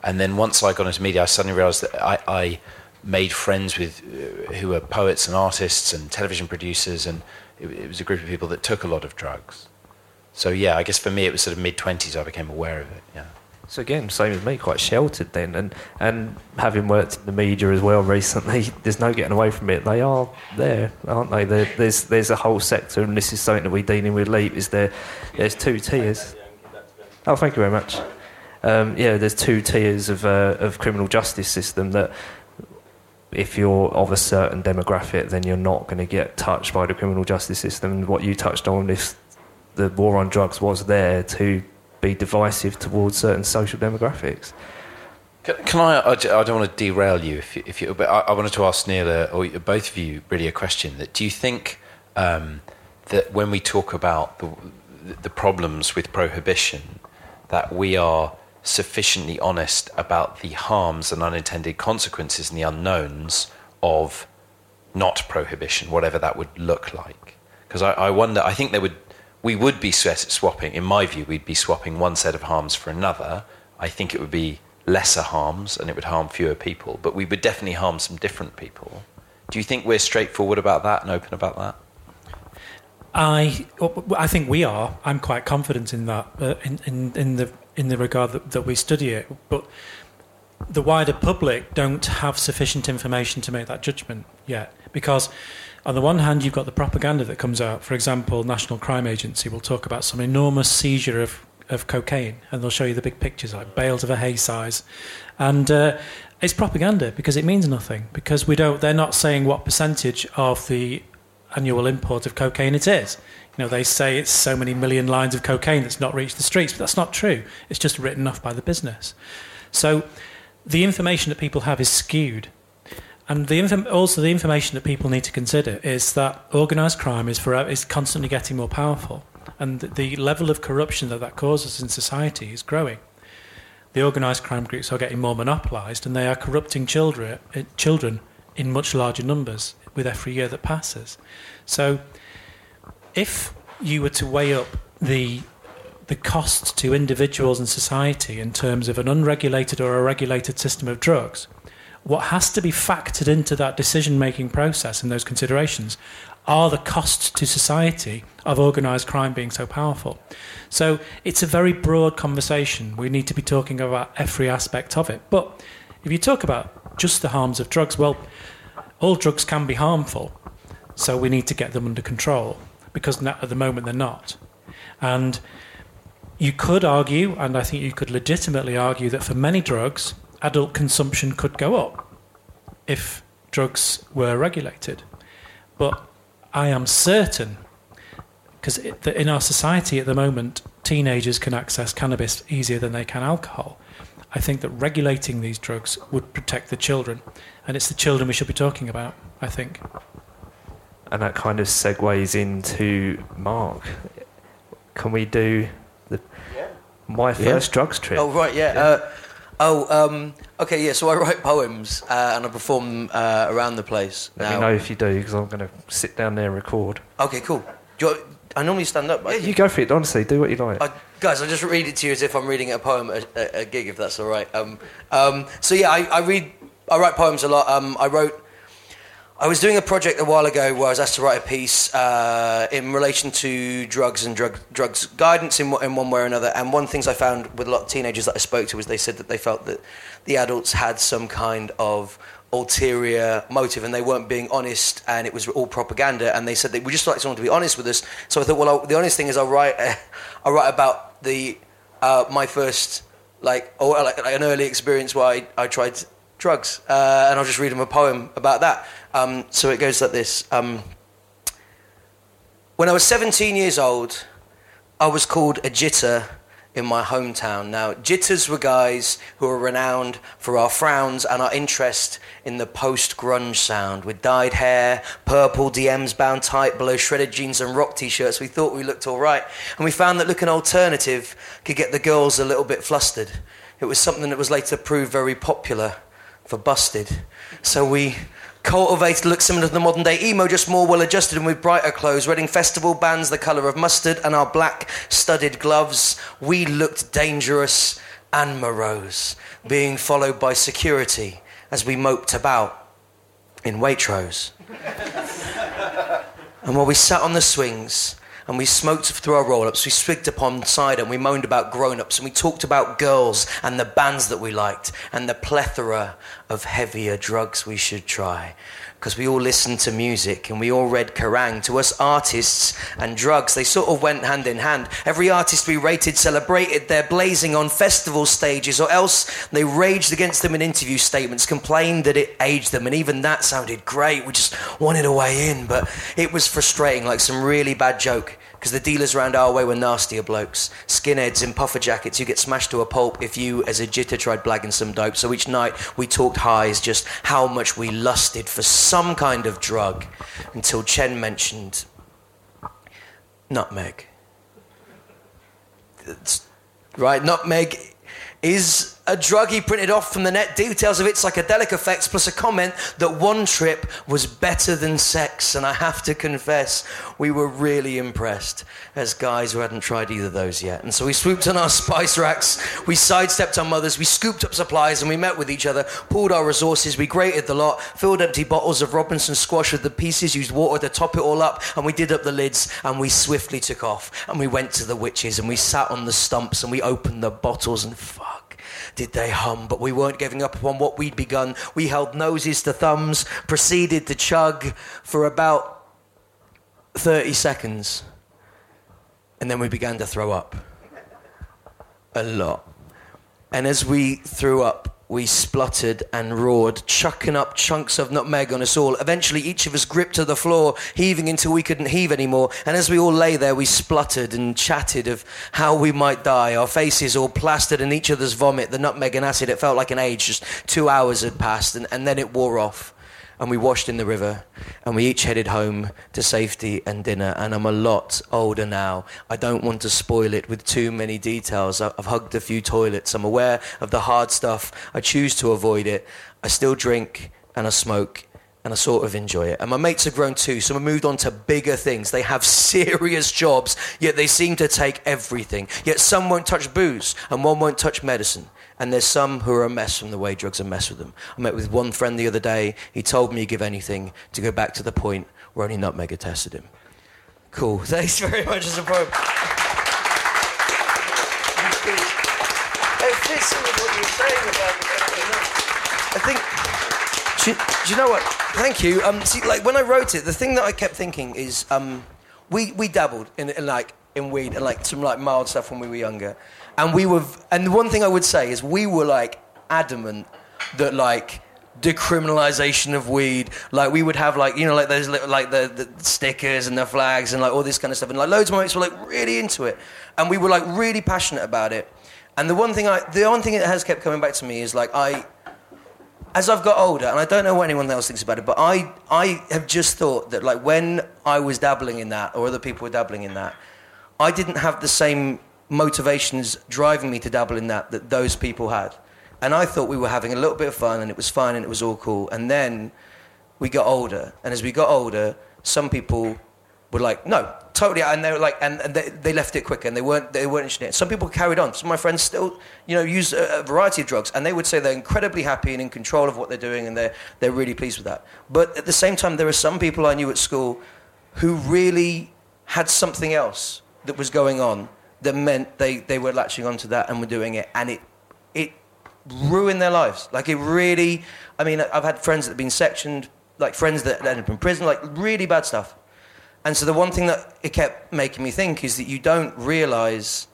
Speaker 6: And then once I got into media, I suddenly realized that I, I made friends with uh, who were poets and artists and television producers, and it, it was a group of people that took a lot of drugs. So yeah, I guess for me it was sort of mid twenties I became aware of it. Yeah.
Speaker 2: So again, same as me, quite sheltered then, and and having worked in the media as well recently, [laughs] there's no getting away from it. They are there, aren't they? There, there's there's a whole sector, and this is something that we're dealing with. Leap is there. There's two tiers. Oh, thank you very much. Um, yeah, there's two tiers of, uh, of criminal justice system that if you're of a certain demographic, then you're not going to get touched by the criminal justice system. What you touched on, if the war on drugs was there to be divisive towards certain social demographics.
Speaker 6: Can, can I, I? I don't want to derail you, if you, if you but I, I wanted to ask Neil, uh, or both of you, really a question. That do you think um, that when we talk about the, the problems with prohibition, that we are sufficiently honest about the harms and unintended consequences and the unknowns of not prohibition, whatever that would look like. Because I, I, wonder, I think there would, we would be swapping, in my view, we'd be swapping one set of harms for another. I think it would be lesser harms and it would harm fewer people, but we would definitely harm some different people. Do you think we're straightforward about that and open about that?
Speaker 5: I, I think we are. I'm quite confident in that, uh, in, in, in the in the regard that, that we study it, but the wider public don't have sufficient information to make that judgment yet. Because on the one hand, you've got the propaganda that comes out. For example, National Crime Agency will talk about some enormous seizure of, of cocaine, and they'll show you the big pictures, like bales of a hay size. And uh, it's propaganda because it means nothing. Because we don't, they're not saying what percentage of the annual import of cocaine it is. You know, they say it's so many million lines of cocaine that's not reached the streets, but that's not true. It's just written off by the business. So the information that people have is skewed. And the inf- also the information that people need to consider is that organised crime is, forever, is constantly getting more powerful. And the level of corruption that that causes in society is growing. The organised crime groups are getting more monopolised and they are corrupting children, uh, children in much larger numbers with every year that passes. So if you were to weigh up the the cost to individuals and society in terms of an unregulated or a regulated system of drugs, what has to be factored into that decision making process and those considerations are the costs to society of organised crime being so powerful. So it's a very broad conversation. We need to be talking about every aspect of it. But if you talk about just the harms of drugs, well, all drugs can be harmful. So we need to get them under control because at the moment they're not. And you could argue, and I think you could legitimately argue, that for many drugs, adult consumption could go up if drugs were regulated. But I am certain, because in our society at the moment, teenagers can access cannabis easier than they can alcohol. I think that regulating these drugs would protect the children, and it's the children we should be talking about, I think
Speaker 2: and that kind of segues into Mark. Can we do the yeah. my first yeah. drugs trip?
Speaker 4: Oh right, yeah. yeah. Uh, oh, um, okay, yeah. So I write poems uh, and I perform uh, around the place.
Speaker 2: Let now. me know if you do, because I'm going to sit down there and record.
Speaker 4: Okay, cool. You, I normally stand up.
Speaker 2: Yeah, you go for it. Honestly, do what you like.
Speaker 4: I, guys, I'll just read it to you as if I'm reading a poem at a, a gig, if that's all right. Um, um, so yeah, I, I, read. I write poems a lot. Um, I wrote I was doing a project a while ago where I was asked to write a piece uh, in relation to drugs and drug, drugs guidance in, in one way or another. And one of the things I found with a lot of teenagers that I spoke to was they said that they felt that the adults had some kind of ulterior motive and they weren't being honest and it was all propaganda. And they said they would just like someone to be honest with us. So I thought, well, I'll, the honest thing is I'll write, [laughs] I'll write about the uh, my first like or like, like, an early experience where I, I tried drugs, uh, and I'll just read them a poem about that. Um, so it goes like this. Um, when I was 17 years old, I was called a jitter in my hometown. Now, jitters were guys who were renowned for our frowns and our interest in the post grunge sound. With dyed hair, purple DMs bound tight below shredded jeans and rock t shirts, we thought we looked all right. And we found that looking alternative could get the girls a little bit flustered. It was something that was later proved very popular for busted. So we cultivated look similar to the modern day emo, just more well adjusted and with brighter clothes. Reading festival bands the colour of mustard and our black studded gloves. We looked dangerous and morose, being followed by security as we moped about in Waitrose. [laughs] and while we sat on the swings, and we smoked through our roll ups, we swigged upon cider, and we moaned about grown ups, and we talked about girls and the bands that we liked, and the plethora of heavier drugs we should try. Because we all listened to music and we all read Kerrang. To us, artists and drugs, they sort of went hand in hand. Every artist we rated celebrated their blazing on festival stages, or else they raged against them in interview statements, complained that it aged them, and even that sounded great. We just wanted a way in, but it was frustrating, like some really bad joke because the dealers around our way were nastier blokes. Skinheads in puffer jackets who get smashed to a pulp if you, as a jitter, tried blagging some dope. So each night we talked highs, just how much we lusted for some kind of drug, until Chen mentioned nutmeg. It's, right, nutmeg is a drug he printed off from the net, details of its psychedelic effects, plus a comment that one trip was better than sex. And I have to confess, we were really impressed as guys who hadn't tried either of those yet. And so we swooped on our [laughs] spice racks, we sidestepped our mothers, we scooped up supplies, and we met with each other, pooled our resources, we grated the lot, filled empty bottles of Robinson squash with the pieces, used water to top it all up, and we did up the lids, and we swiftly took off. And we went to the witches, and we sat on the stumps, and we opened the bottles, and fuck did they hum, but we weren't giving up upon what we'd begun. We held noses to thumbs, proceeded to chug for about 30 seconds, and then we began to throw up. A lot. And as we threw up, we spluttered and roared, chucking up chunks of nutmeg on us all. Eventually, each of us gripped to the floor, heaving until we couldn't heave anymore. And as we all lay there, we spluttered and chatted of how we might die, our faces all plastered in each other's vomit, the nutmeg and acid. It felt like an age, just two hours had passed, and, and then it wore off and we washed in the river and we each headed home to safety and dinner. And i'm a lot older now. I don't want to spoil it with too many details. I've hugged a few toilets. I'm aware of the hard stuff. I choose to avoid it. I still drink and i smoke and I sort of enjoy it. And my mates have grown too, so we moved on to bigger things. They have [laughs] serious jobs, yet they seem to take everything. Yet some won't touch booze, and one won't touch medicine and there's some who are a mess from the way drugs are mess with them. I met with one friend the other day. He told me he'd give anything to go back to the point where only Nutmeg had tested him. Cool. [laughs] Thanks very much as a poem. It fits in with what you're saying about I think. Do you, do you know what? Thank you. Um, see, like when I wrote it, the thing that I kept thinking is, um, we we dabbled in, in like in weed and like some like mild stuff when we were younger, and we were, and the one thing I would say is we were like adamant that like decriminalization of weed. Like we would have like you know like those like the, the stickers and the flags and like all this kind of stuff. And like loads of my mates were like really into it, and we were like really passionate about it. And the one thing I, the one thing that has kept coming back to me is like I, as I've got older, and I don't know what anyone else thinks about it, but I I have just thought that like when I was dabbling in that or other people were dabbling in that, I didn't have the same motivations driving me to dabble in that that those people had. And I thought we were having a little bit of fun and it was fun and it was all cool. And then we got older. And as we got older, some people were like, no, totally. And they were like, and, and they, they, left it quicker and they weren't, they weren't interested in it. Some people carried on. Some of my friends still, you know, use a, a, variety of drugs and they would say they're incredibly happy and in control of what they're doing and they're, they're really pleased with that. But at the same time, there are some people I knew at school who really had something else that was going on that meant they, they were latching onto that and were doing it, and it it ruined their lives. Like it really. I mean, I've had friends that have been sectioned, like friends that ended up in prison, like really bad stuff. And so the one thing that it kept making me think is that you don't realize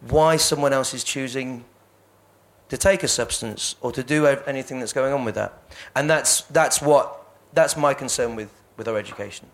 Speaker 4: why someone else is choosing to take a substance or to do anything that's going on with that. And that's that's what that's my concern with with our education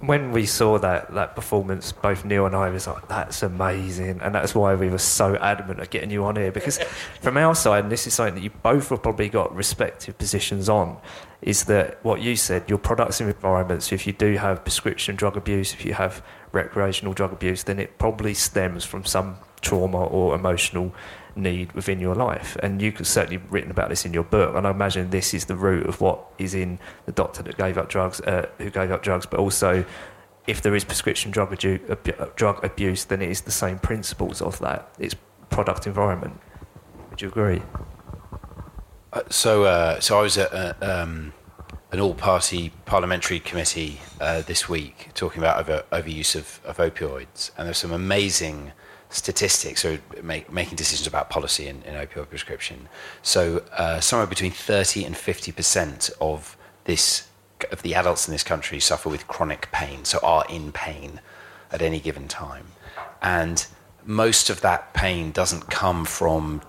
Speaker 2: when we saw that that performance, both Neil and I was like, "That's amazing," and that's why we were so adamant of getting you on here because, [laughs] from our side, and this is something that you both have probably got respective positions on, is that what you said, your products and environments. If you do have prescription drug abuse, if you have recreational drug abuse, then it probably stems from some trauma or emotional need within your life. And you could certainly written about this in your book. And I imagine this is the root of what is in the doctor that gave up drugs, uh, who gave up drugs, but also if there is prescription drug, adu- drug abuse, then it is the same principles of that. It's product environment. Would you agree?
Speaker 6: Uh, so, uh, so I was at uh, um, an all-party parliamentary committee uh, this week talking about over, overuse of, of opioids, and there's some amazing statistics or make, making decisions about policy in, in opioid prescription. So uh, somewhere between 30 and 50 percent of this of the adults in this country suffer with chronic pain, so are in pain at any given time, and most of that pain doesn't come from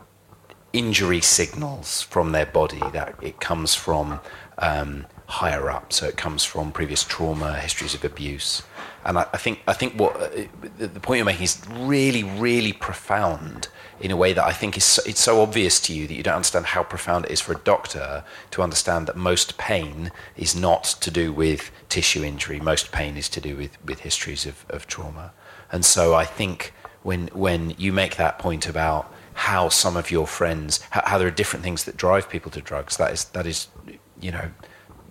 Speaker 6: injury signals from their body. That it comes from um, higher up, so it comes from previous trauma, histories of abuse, and I, I think I think what uh, the, the point you're making is really, really profound in a way that I think is so, it's so obvious to you that you don't understand how profound it is for a doctor to understand that most pain is not to do with tissue injury. Most pain is to do with, with histories of, of trauma. And so I think when when you make that point about how some of your friends how, how there are different things that drive people to drugs, that is that is you know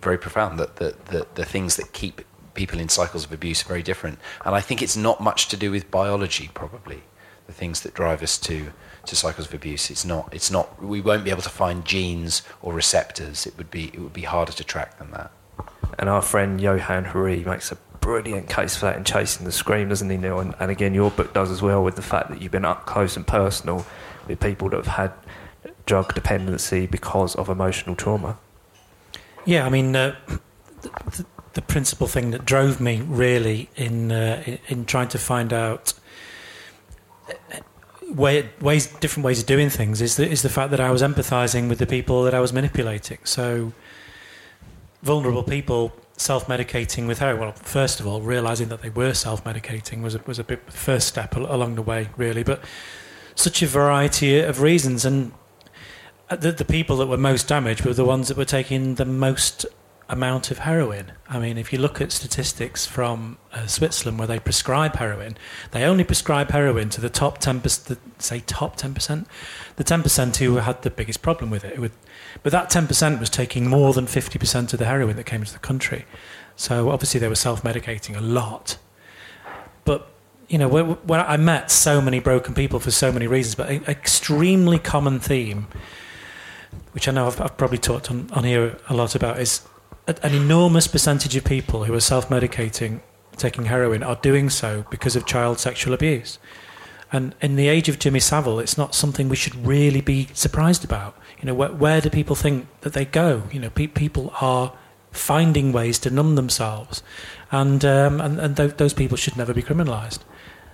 Speaker 6: very profound. That the, the, the things that keep people in cycles of abuse are very different. And I think it's not much to do with biology, probably the things that drive us to to cycles of abuse. It's not. It's not. We won't be able to find genes or receptors. It would be. It would be harder to track than that.
Speaker 2: And our friend Johann Hari makes a brilliant case for that in Chasing the Scream, doesn't he, Neil? And, and again, your book does as well with the fact that you've been up close and personal with people that have had drug dependency because of emotional trauma.
Speaker 5: Yeah, I mean, uh, the, the, principal thing that drove me really in uh, in trying to find out way, ways, different ways of doing things is the, is the fact that I was empathizing with the people that I was manipulating. So, vulnerable people self-medicating with heroin. Well, first of all, realizing that they were self-medicating was a, was a bit first step along the way, really. But such a variety of reasons, and the, the people that were most damaged were the ones that were taking the most amount of heroin. I mean, if you look at statistics from uh, Switzerland where they prescribe heroin, they only prescribe heroin to the top 10%, say top 10%, the 10% who had the biggest problem with it. Would, but that 10% was taking more than 50% of the heroin that came into the country. So obviously they were self medicating a lot. But, you know, when, when I met so many broken people for so many reasons, but an extremely common theme, which I know I've, I've probably talked on, on here a lot about, is an enormous percentage of people who are self medicating, taking heroin, are doing so because of child sexual abuse. And in the age of Jimmy Savile, it's not something we should really be surprised about. You know, where, where do people think that they go? You know, pe- people are finding ways to numb themselves, and um, and, and th- those people should never be criminalised.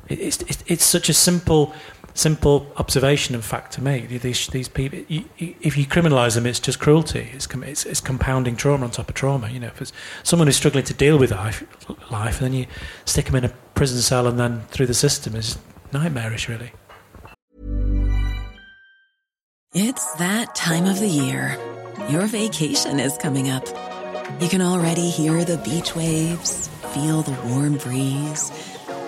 Speaker 5: It, it's, it's, it's such a simple simple observation and fact to make. These, these people, you, if you criminalise them, it's just cruelty. It's, it's, it's, compounding trauma on top of trauma. You know, if it's someone who's struggling to deal with life, life, and then you stick them in a prison cell and then through the system is nightmarish, really.
Speaker 8: It's that time of the year. Your vacation is coming up. You can already hear the beach waves, feel the warm breeze,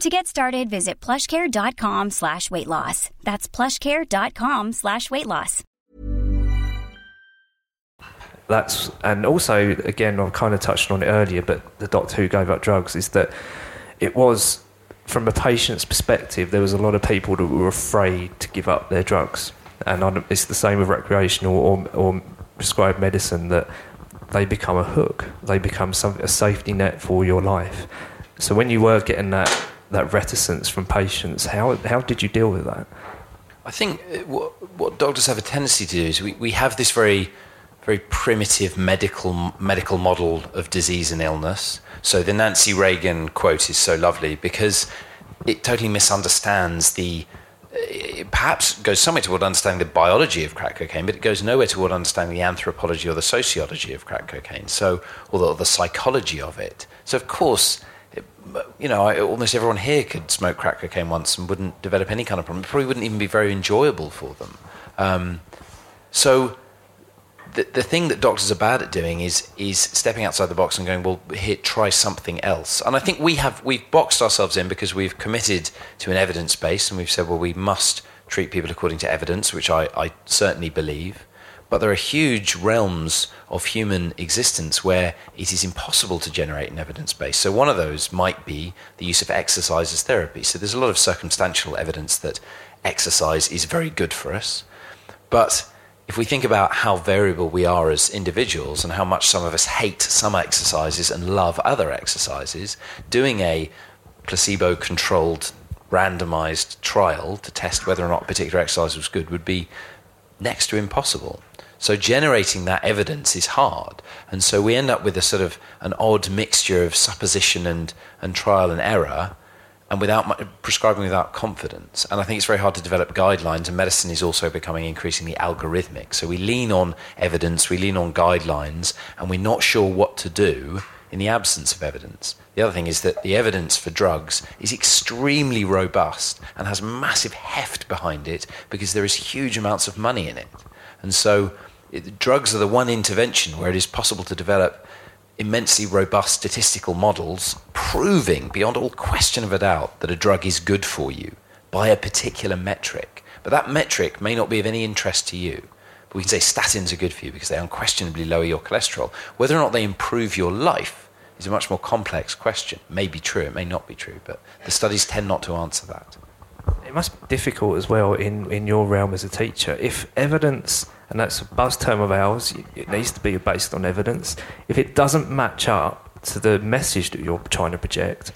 Speaker 1: To get started, visit plushcare.com slash weight loss. That's plushcare.com slash weight loss.
Speaker 2: That's and also again I've kind of touched on it earlier, but the doctor who gave up drugs is that it was from a patient's perspective, there was a lot of people that were afraid to give up their drugs. And it's the same with recreational or, or prescribed medicine that they become a hook. They become some, a safety net for your life. So when you were getting that that reticence from patients. How, how did you deal with that?
Speaker 6: I think uh, what, what doctors have a tendency to do is we, we have this very very primitive medical medical model of disease and illness. So the Nancy Reagan quote is so lovely because it totally misunderstands the it perhaps goes somewhere toward understanding the biology of crack cocaine, but it goes nowhere toward understanding the anthropology or the sociology of crack cocaine. So, or the, the psychology of it. So, of course, you know, I, almost everyone here could smoke crack cocaine once and wouldn't develop any kind of problem. It probably wouldn't even be very enjoyable for them. Um, so, the, the thing that doctors are bad at doing is is stepping outside the box and going, well, here, try something else. And I think we have we've boxed ourselves in because we've committed to an evidence base and we've said, well, we must treat people according to evidence, which I, I certainly believe. But there are huge realms of human existence where it is impossible to generate an evidence base. So, one of those might be the use of exercise as therapy. So, there's a lot of circumstantial evidence that exercise is very good for us. But if we think about how variable we are as individuals and how much some of us hate some exercises and love other exercises, doing a placebo controlled randomized trial to test whether or not a particular exercise was good would be next to impossible. So generating that evidence is hard. And so we end up with a sort of an odd mixture of supposition and, and trial and error and without prescribing without confidence. And I think it's very hard to develop guidelines, and medicine is also becoming increasingly algorithmic. So we lean on evidence, we lean on guidelines, and we're not sure what to do in the absence of evidence. The other thing is that the evidence for drugs is extremely robust and has massive heft behind it because there is huge amounts of money in it. And so it, drugs are the one intervention where it is possible to develop immensely robust statistical models proving beyond all question of a doubt that a drug is good for you by a particular metric. But that metric may not be of any interest to you. But we can say statins are good for you because they unquestionably lower your cholesterol. Whether or not they improve your life is a much more complex question. It may be true, it may not be true, but the studies tend not to answer that.
Speaker 2: It must be difficult as well in, in your realm as a teacher. If evidence and that's a buzz term of ours. It needs to be based on evidence. If it doesn't match up to the message that you're trying to project,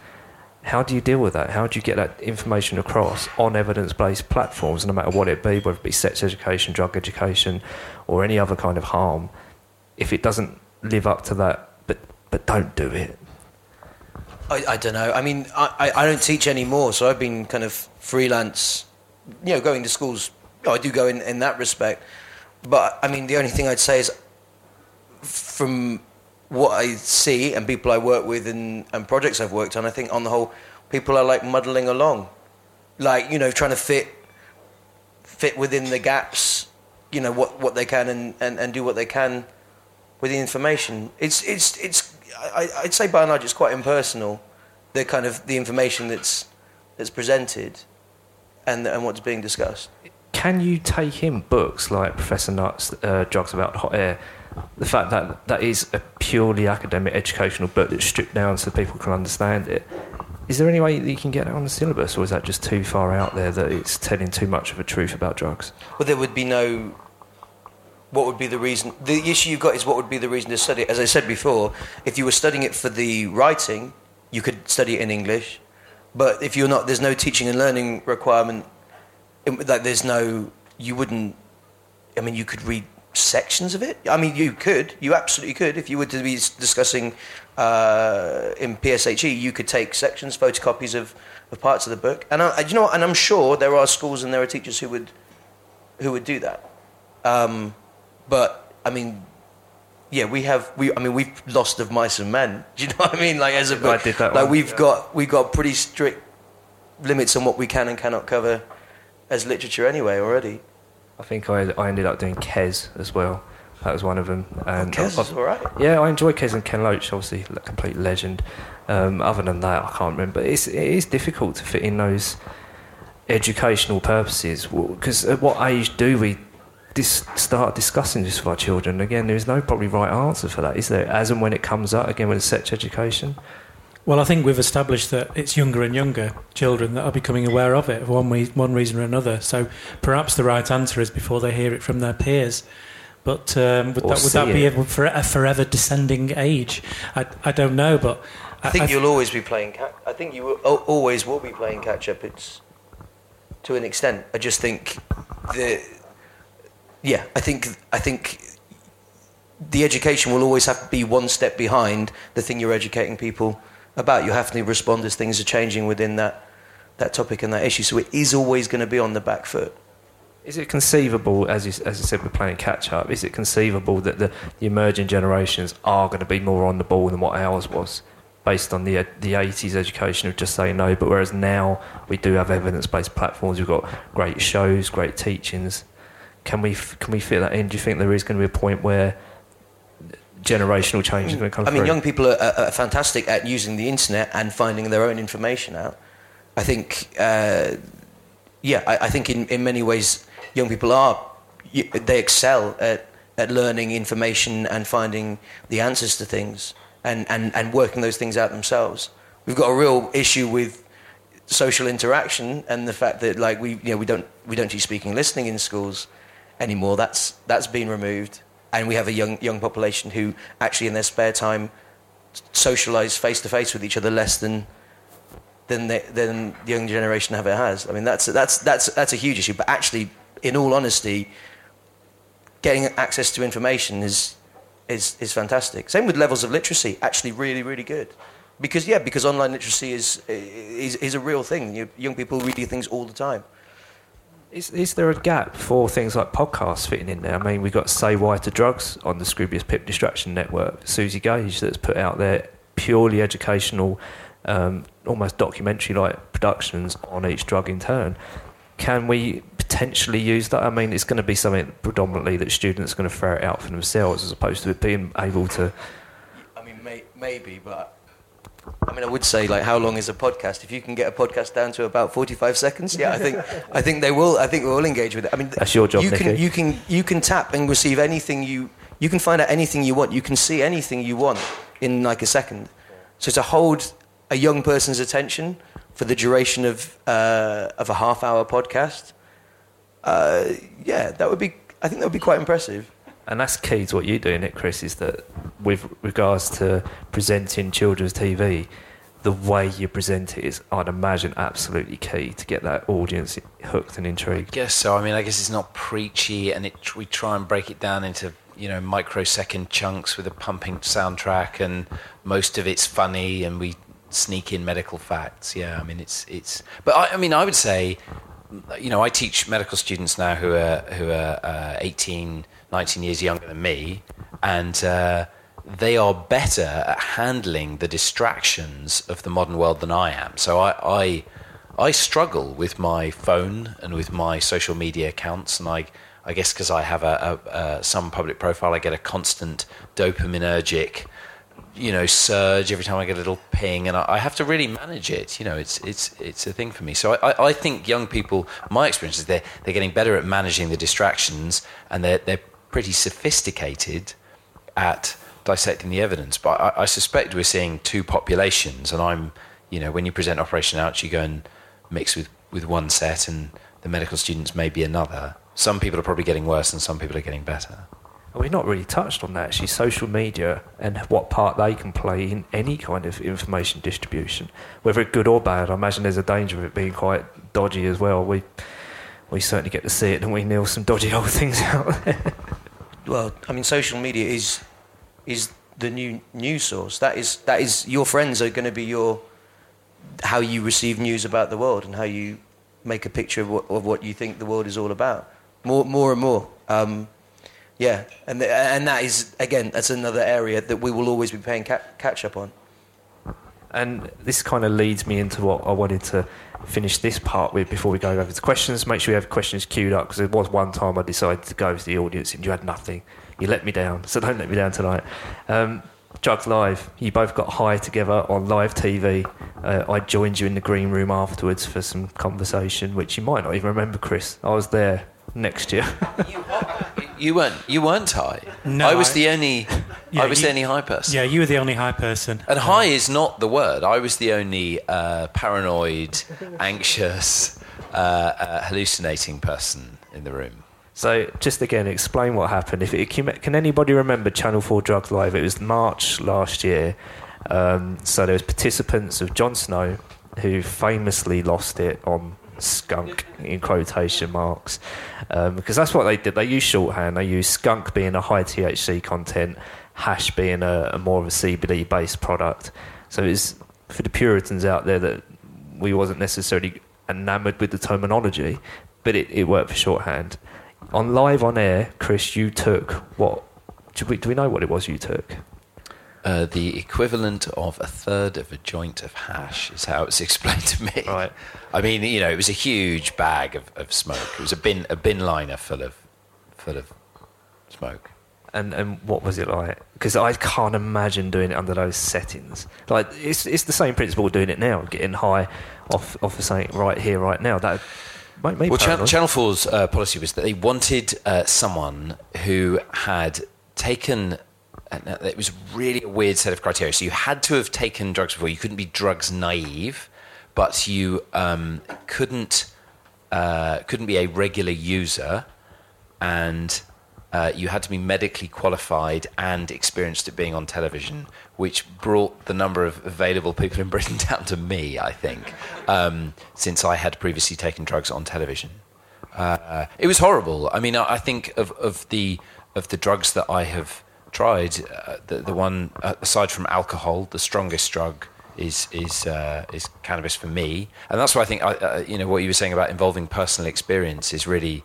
Speaker 2: how do you deal with that? How do you get that information across on evidence based platforms, no matter what it be, whether it be sex education, drug education, or any other kind of harm? If it doesn't live up to that, but, but don't do it.
Speaker 4: I, I don't know. I mean, I, I don't teach anymore, so I've been kind of freelance, you know, going to schools. Oh, I do go in, in that respect. But I mean, the only thing I'd say is from what I see and people I work with and, and projects I've worked on, I think on the whole, people are like muddling along, like you know, trying to fit fit within the gaps, you know, what, what they can and, and, and do what they can with the information. It's it's it's I, I'd say by and large it's quite impersonal, the kind of the information that's that's presented, and and what's being discussed
Speaker 2: can you take in books like Professor Nutt's uh, Drugs About Hot Air? The fact that that is a purely academic educational book that's stripped down so people can understand it. Is there any way that you can get that on the syllabus, or is that just too far out there that it's telling too much of a truth about drugs?
Speaker 4: Well, there would be no. What would be the reason? The issue you've got is what would be the reason to study it. As I said before, if you were studying it for the writing, you could study it in English. But if you're not, there's no teaching and learning requirement like there's no you wouldn't i mean you could read sections of it i mean you could you absolutely could if you were to be discussing uh, in pshe you could take sections photocopies of, of parts of the book and I, you know and i'm sure there are schools and there are teachers who would who would do that um, but i mean yeah, we have. We, I mean, we've lost of mice and men. [laughs] Do you know what I mean? Like as a book,
Speaker 2: I did that
Speaker 4: like
Speaker 2: one.
Speaker 4: we've got we've got pretty strict limits on what we can and cannot cover as literature anyway already.
Speaker 2: I think I, I ended up doing Kes as well. That was one of them.
Speaker 4: And oh, Kes is all right.
Speaker 2: Yeah, I enjoy Kes and Ken Loach, obviously a complete legend. Um, other than that, I can't remember. It's, it is difficult to fit in those educational purposes because at what age do we dis- start discussing this with our children? Again, there is no probably right answer for that, is there? As and when it comes up, again, with sex education.
Speaker 5: Well, I think we've established that it's younger and younger children that are becoming aware of it for one, we- one reason or another. So perhaps the right answer is before they hear it from their peers. But um, would, that, would that be a, for a forever descending age? I, I don't know, but
Speaker 4: I, think I, you'll always be playing. Ca- I think you will, always will be playing catch up. It's to an extent. I just think the yeah. I think I think the education will always have to be one step behind the thing you're educating people about. You have to respond as things are changing within that, that topic and that issue. So it is always going to be on the back foot.
Speaker 2: Is it conceivable, as you, as I said, we're playing catch up, is it conceivable that the, the emerging generations are going to be more on the ball than what ours was? Based on the the 80s education of just saying no, but whereas now we do have evidence based platforms, we've got great shows, great teachings. Can we, can we fit that in? Do you think there is going to be a point where generational change is going to come
Speaker 4: I mean,
Speaker 2: through?
Speaker 4: young people are, are, fantastic at using the internet and finding their own information out. I think, uh, yeah, I, I think in, in many ways, young people are, they excel at, at learning information and finding the answers to things and, and, and working those things out themselves. We've got a real issue with social interaction and the fact that like we, you know, we, don't, we don't teach speaking and listening in schools anymore. That's, that's been removed. And we have a young, young population who actually in their spare time socialise face to face with each other less than, than, they, than the young generation ever has. I mean, that's, that's, that's, that's a huge issue. But actually, in all honesty, getting access to information is, is, is fantastic. Same with levels of literacy, actually really, really good. Because, yeah, because online literacy is, is, is a real thing. You, young people read things all the time.
Speaker 2: Is, is there a gap for things like podcasts fitting in there? I mean, we've got Say Why to Drugs on the Scroobius Pip Distraction Network, Suzi Gage that's put out there purely educational, um, almost documentary like productions on each drug in turn. Can we potentially use that? I mean, it's going to be something predominantly that students are going to ferret out for themselves as opposed to being able to.
Speaker 4: I mean, may, maybe, but I mean, I would say like, how long is a podcast? If you can get a podcast down to about forty-five seconds, yeah, I think [laughs] I think they will. I think we'll engage with it. I mean,
Speaker 2: That's your job,
Speaker 4: You can you can you can tap and receive anything you you can find out anything you want. You can see anything you want in like a second. So to hold a young person's attention for the duration of uh, of a half-hour podcast, uh, yeah, that would be. I think that would be quite impressive.
Speaker 2: And that's key to what you're doing, it, Chris, is that with regards to presenting children's TV, the way you present it is, I'd imagine, absolutely key to get that audience hooked and intrigued.
Speaker 6: I guess so. I mean, I guess it's not preachy, and it, we try and break it down into you know microsecond chunks with a pumping soundtrack, and most of it's funny, and we sneak in medical facts. Yeah, I mean, it's it's. But I, I mean, I would say, you know, I teach medical students now who are who are uh, 18, 19 years younger than me, and. Uh, they are better at handling the distractions of the modern world than I am. So I, I, I struggle with my phone and with my social media accounts, and I, I guess because I have a, a, a some public profile, I get a constant dopaminergic, you know, surge every time I get a little ping, and I, I have to really manage it. You know, it's it's it's a thing for me. So I, I, think young people, my experience is they're they're getting better at managing the distractions, and they're they're pretty sophisticated at dissecting the evidence. But I, I suspect we're seeing two populations, and I'm, you know, when you present Operation Ouch, you go and mix with, with one set, and the medical students may be another. Some people are probably getting worse, and some people are getting better.
Speaker 2: We've not really touched on that actually, social media and what part they can play in any kind of information distribution, whether it's good or bad. I imagine there's a danger of it being quite dodgy as well. We we certainly get to see it, and we nail some dodgy old things [laughs] out there.
Speaker 4: Well, I mean, social media is is the new news source. That is that is your friends are going to be your how you receive news about the world and how you make a picture of what, of what you think the world is all about. More, more and more. Um, yeah, and th- and that is again that's another area that we will always be paying ca- catch up on.
Speaker 2: And this kind of leads me into what I wanted to finish this part with before we go over to questions. Make sure you have questions queued up because there was one time I decided to go to the audience and you had nothing. You let me down, [laughs] so don't let me down tonight. Um, Drugs Live, you both got high together on live TV. Uh, I joined you in the green room afterwards for some conversation, which you might not even remember, Chris. I was there next year. [laughs]
Speaker 6: You weren't you weren't high.
Speaker 5: No,
Speaker 6: I was
Speaker 5: I-
Speaker 6: the only [laughs]
Speaker 5: Yeah,
Speaker 6: I was
Speaker 5: you-
Speaker 6: the only high person.
Speaker 5: Yeah, you were the only high person.
Speaker 6: And high is not the word. I was the only uh, paranoid, anxious, uh, uh, hallucinating person in the room.
Speaker 2: So, just again, explain what happened. If it, can, can anybody remember Channel Four Drugs Live? It was March last year. Um, so there was participants of Jon Snow, who famously lost it on skunk in quotation marks, um, because that's what they did. They used shorthand. They used skunk being a high THC content, hash being a, a more of a CBD based product. So it's for the Puritans out there that we wasn't necessarily enamoured with the terminology, but it, it worked for shorthand. On live on air, Chris, you took what? Do we, do we know what it was you took?
Speaker 6: Uh, the equivalent of a third of a joint of hash is how it's [laughs] explained to me.
Speaker 2: Right.
Speaker 6: I mean, you know, it was a huge bag of, of smoke. It was a bin a bin liner full of full of smoke.
Speaker 2: And and what was it like? Because I can't imagine doing it under those settings. Like it's it's the same principle doing it now, getting high off off of something right here, right now. That might make
Speaker 6: Well, Channel, Channel 4's uh, policy was that they wanted uh, someone who had taken. Uh, it was really a weird set of criteria. So you had to have taken drugs before. You couldn't be drugs naive, but you um, couldn't uh, couldn't be a regular user, and uh, you had to be medically qualified and experienced at being on television, which brought the number of available people in [laughs] Britain down to me, I think, um, since I had previously taken drugs on television. Uh, it was horrible. I mean, I I think of, of the of the drugs that I have tried, uh, the, the one uh, aside from alcohol, the strongest drug is is uh, is cannabis for me, and that's why I think I, uh, you know what you were saying about involving personal experience is really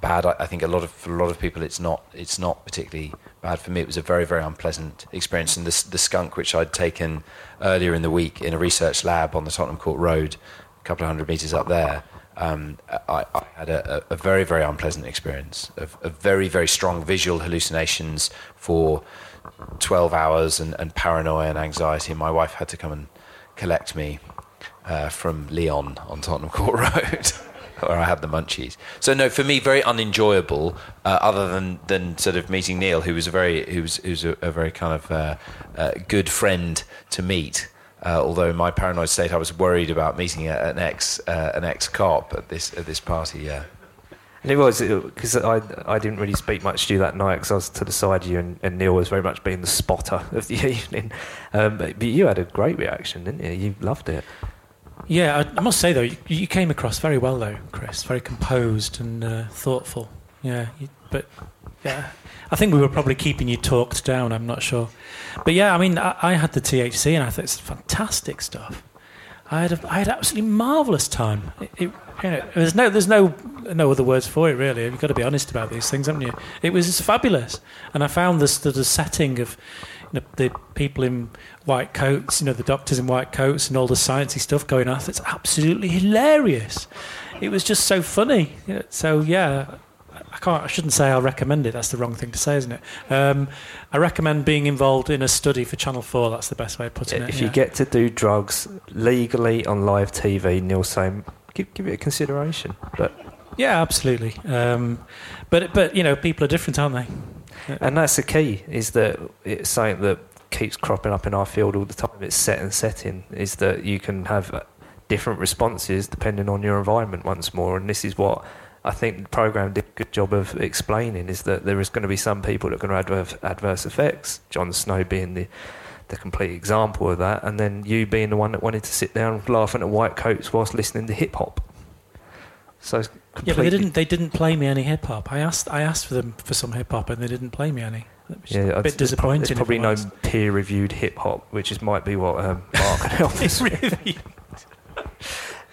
Speaker 6: bad. I, I think a lot of for a lot of people, it's not it's not particularly bad. For me, it was a very very unpleasant experience. And the the skunk which I'd taken earlier in the week in a research lab on the Tottenham Court Road, a couple of hundred meters up there. Um, I, I had a, a very very unpleasant experience of, of very very strong visual hallucinations for 12 hours and, and paranoia and anxiety. My wife had to come and collect me uh, from Leon on Tottenham Court [laughs] Road, where I had the munchies. So no, for me, very unenjoyable. Uh, other than, than sort of meeting Neil, who was a very who was, who was a, a very kind of uh, uh, good friend to meet. Uh, although in my paranoid state, I was worried about meeting a, an ex uh, an ex cop at this at this party. Yeah.
Speaker 2: And it was because I I didn't really speak much to you that night because I was to the side of you and, and Neil was very much being the spotter [laughs] of the evening. Um, but, but you had a great reaction, didn't you? You loved it.
Speaker 5: Yeah, I, I must say though, you, you came across very well though, Chris. Very composed and uh, thoughtful. Yeah, you, but yeah, I think we were probably keeping you talked down. I'm not sure, but yeah, I mean, I, I had the THC and I thought it's fantastic stuff. I had a, I had absolutely marvelous time. It, it, you know, there's no there's no no other words for it really. You've got to be honest about these things, haven't you? It was fabulous, and I found this the, the setting of you know, the people in white coats, you know, the doctors in white coats, and all the sciencey stuff going on. It's absolutely hilarious. It was just so funny. So yeah, I can't. I shouldn't say I recommend it. That's the wrong thing to say, isn't it? Um, I recommend being involved in a study for Channel Four. That's the best way of putting it.
Speaker 2: If
Speaker 5: yeah.
Speaker 2: you get to do drugs legally on live TV, Neil's saying give give it a consideration. But
Speaker 5: yeah, absolutely. Um, but but you know, people are different, aren't they?
Speaker 2: and that's the key is that it's something that keeps cropping up in our field all the time. It's set and setting is that you can have different responses depending on your environment once more, and this is what. I think the program did a good job of explaining is that there is going to be some people that are going to have adverse, effects. Jon Snow being the the complete example of that, and then you being the one that wanted to sit down laughing at white coats whilst listening to hip hop. So it's
Speaker 5: Yeah, but they didn't. They didn't play me any hip hop. I asked. I asked for them for some hip hop, and they didn't play me any.
Speaker 2: Yeah,
Speaker 5: a bit disappointing.
Speaker 2: There's probably no peer-reviewed hip hop, which is might be what um, Mark can help us with.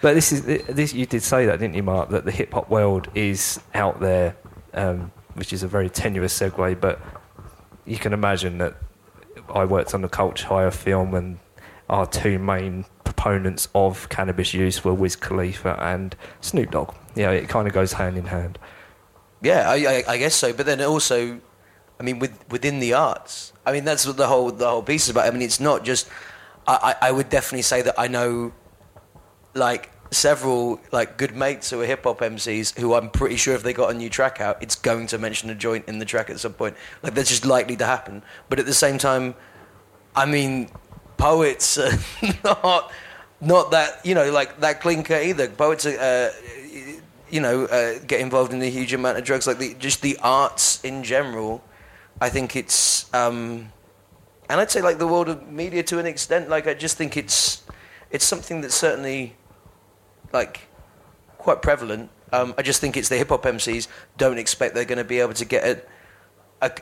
Speaker 2: But this is this. You did say that, didn't you, Mark? That the hip hop world is out there, um, which is a very tenuous segue. But you can imagine that I worked on the Culture High film, and our two main proponents of cannabis use were Wiz Khalifa and Snoop Dogg. Yeah, it kind of goes hand in hand.
Speaker 4: Yeah, I, I, I guess so. But then also, I mean, with, within the arts, I mean, that's what the whole the whole piece is about. I mean, it's not just. I I would definitely say that I know, like several like good mates who are hip hop MCs who I'm pretty sure if they got a new track out, it's going to mention a joint in the track at some point. Like that's just likely to happen. But at the same time, I mean, poets are [laughs] not not that you know like that cut either. Poets are. Uh, you know, uh, get involved in a huge amount of drugs, like the, just the arts in general. I think it's, um, and I'd say like the world of media to an extent. Like I just think it's, it's something that certainly, like, quite prevalent. Um, I just think it's the hip hop MCs don't expect they're going to be able to get it.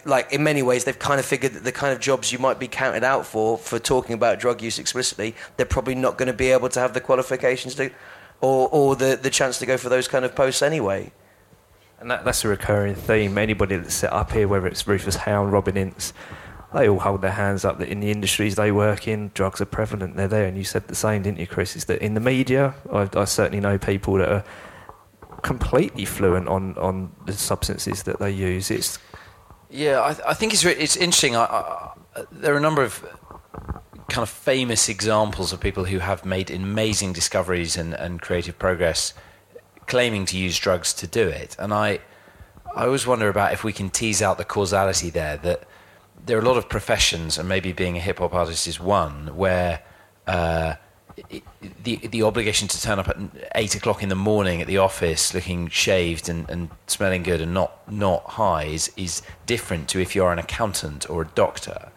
Speaker 4: Like in many ways, they've kind of figured that the kind of jobs you might be counted out for for talking about drug use explicitly, they're probably not going to be able to have the qualifications to, or or the the chance to go for those kind of posts anyway.
Speaker 2: And that, that's a recurring theme. Anybody that's set up here, whether it's Rufus Hound, Robin Ince, they all hold their hands up that in the industries they work in, drugs are prevalent. They're there. And you said the same, didn't you, Chris? Is that in the media, I, I certainly know people that are completely fluent on, on the substances that they use. It's
Speaker 6: Yeah, I, I think it's it's interesting. I, I, there are a number of kind of famous examples of people who have made amazing discoveries and, and creative progress, claiming to use drugs to do it. And I, I always wonder about if we can tease out the causality there. That there are a lot of professions, and maybe being a hip hop artist is one, where uh, the the obligation to turn up at eight o'clock in the morning at the office, looking shaved and, and smelling good, and not not high, is, is different to if you're an accountant or a doctor,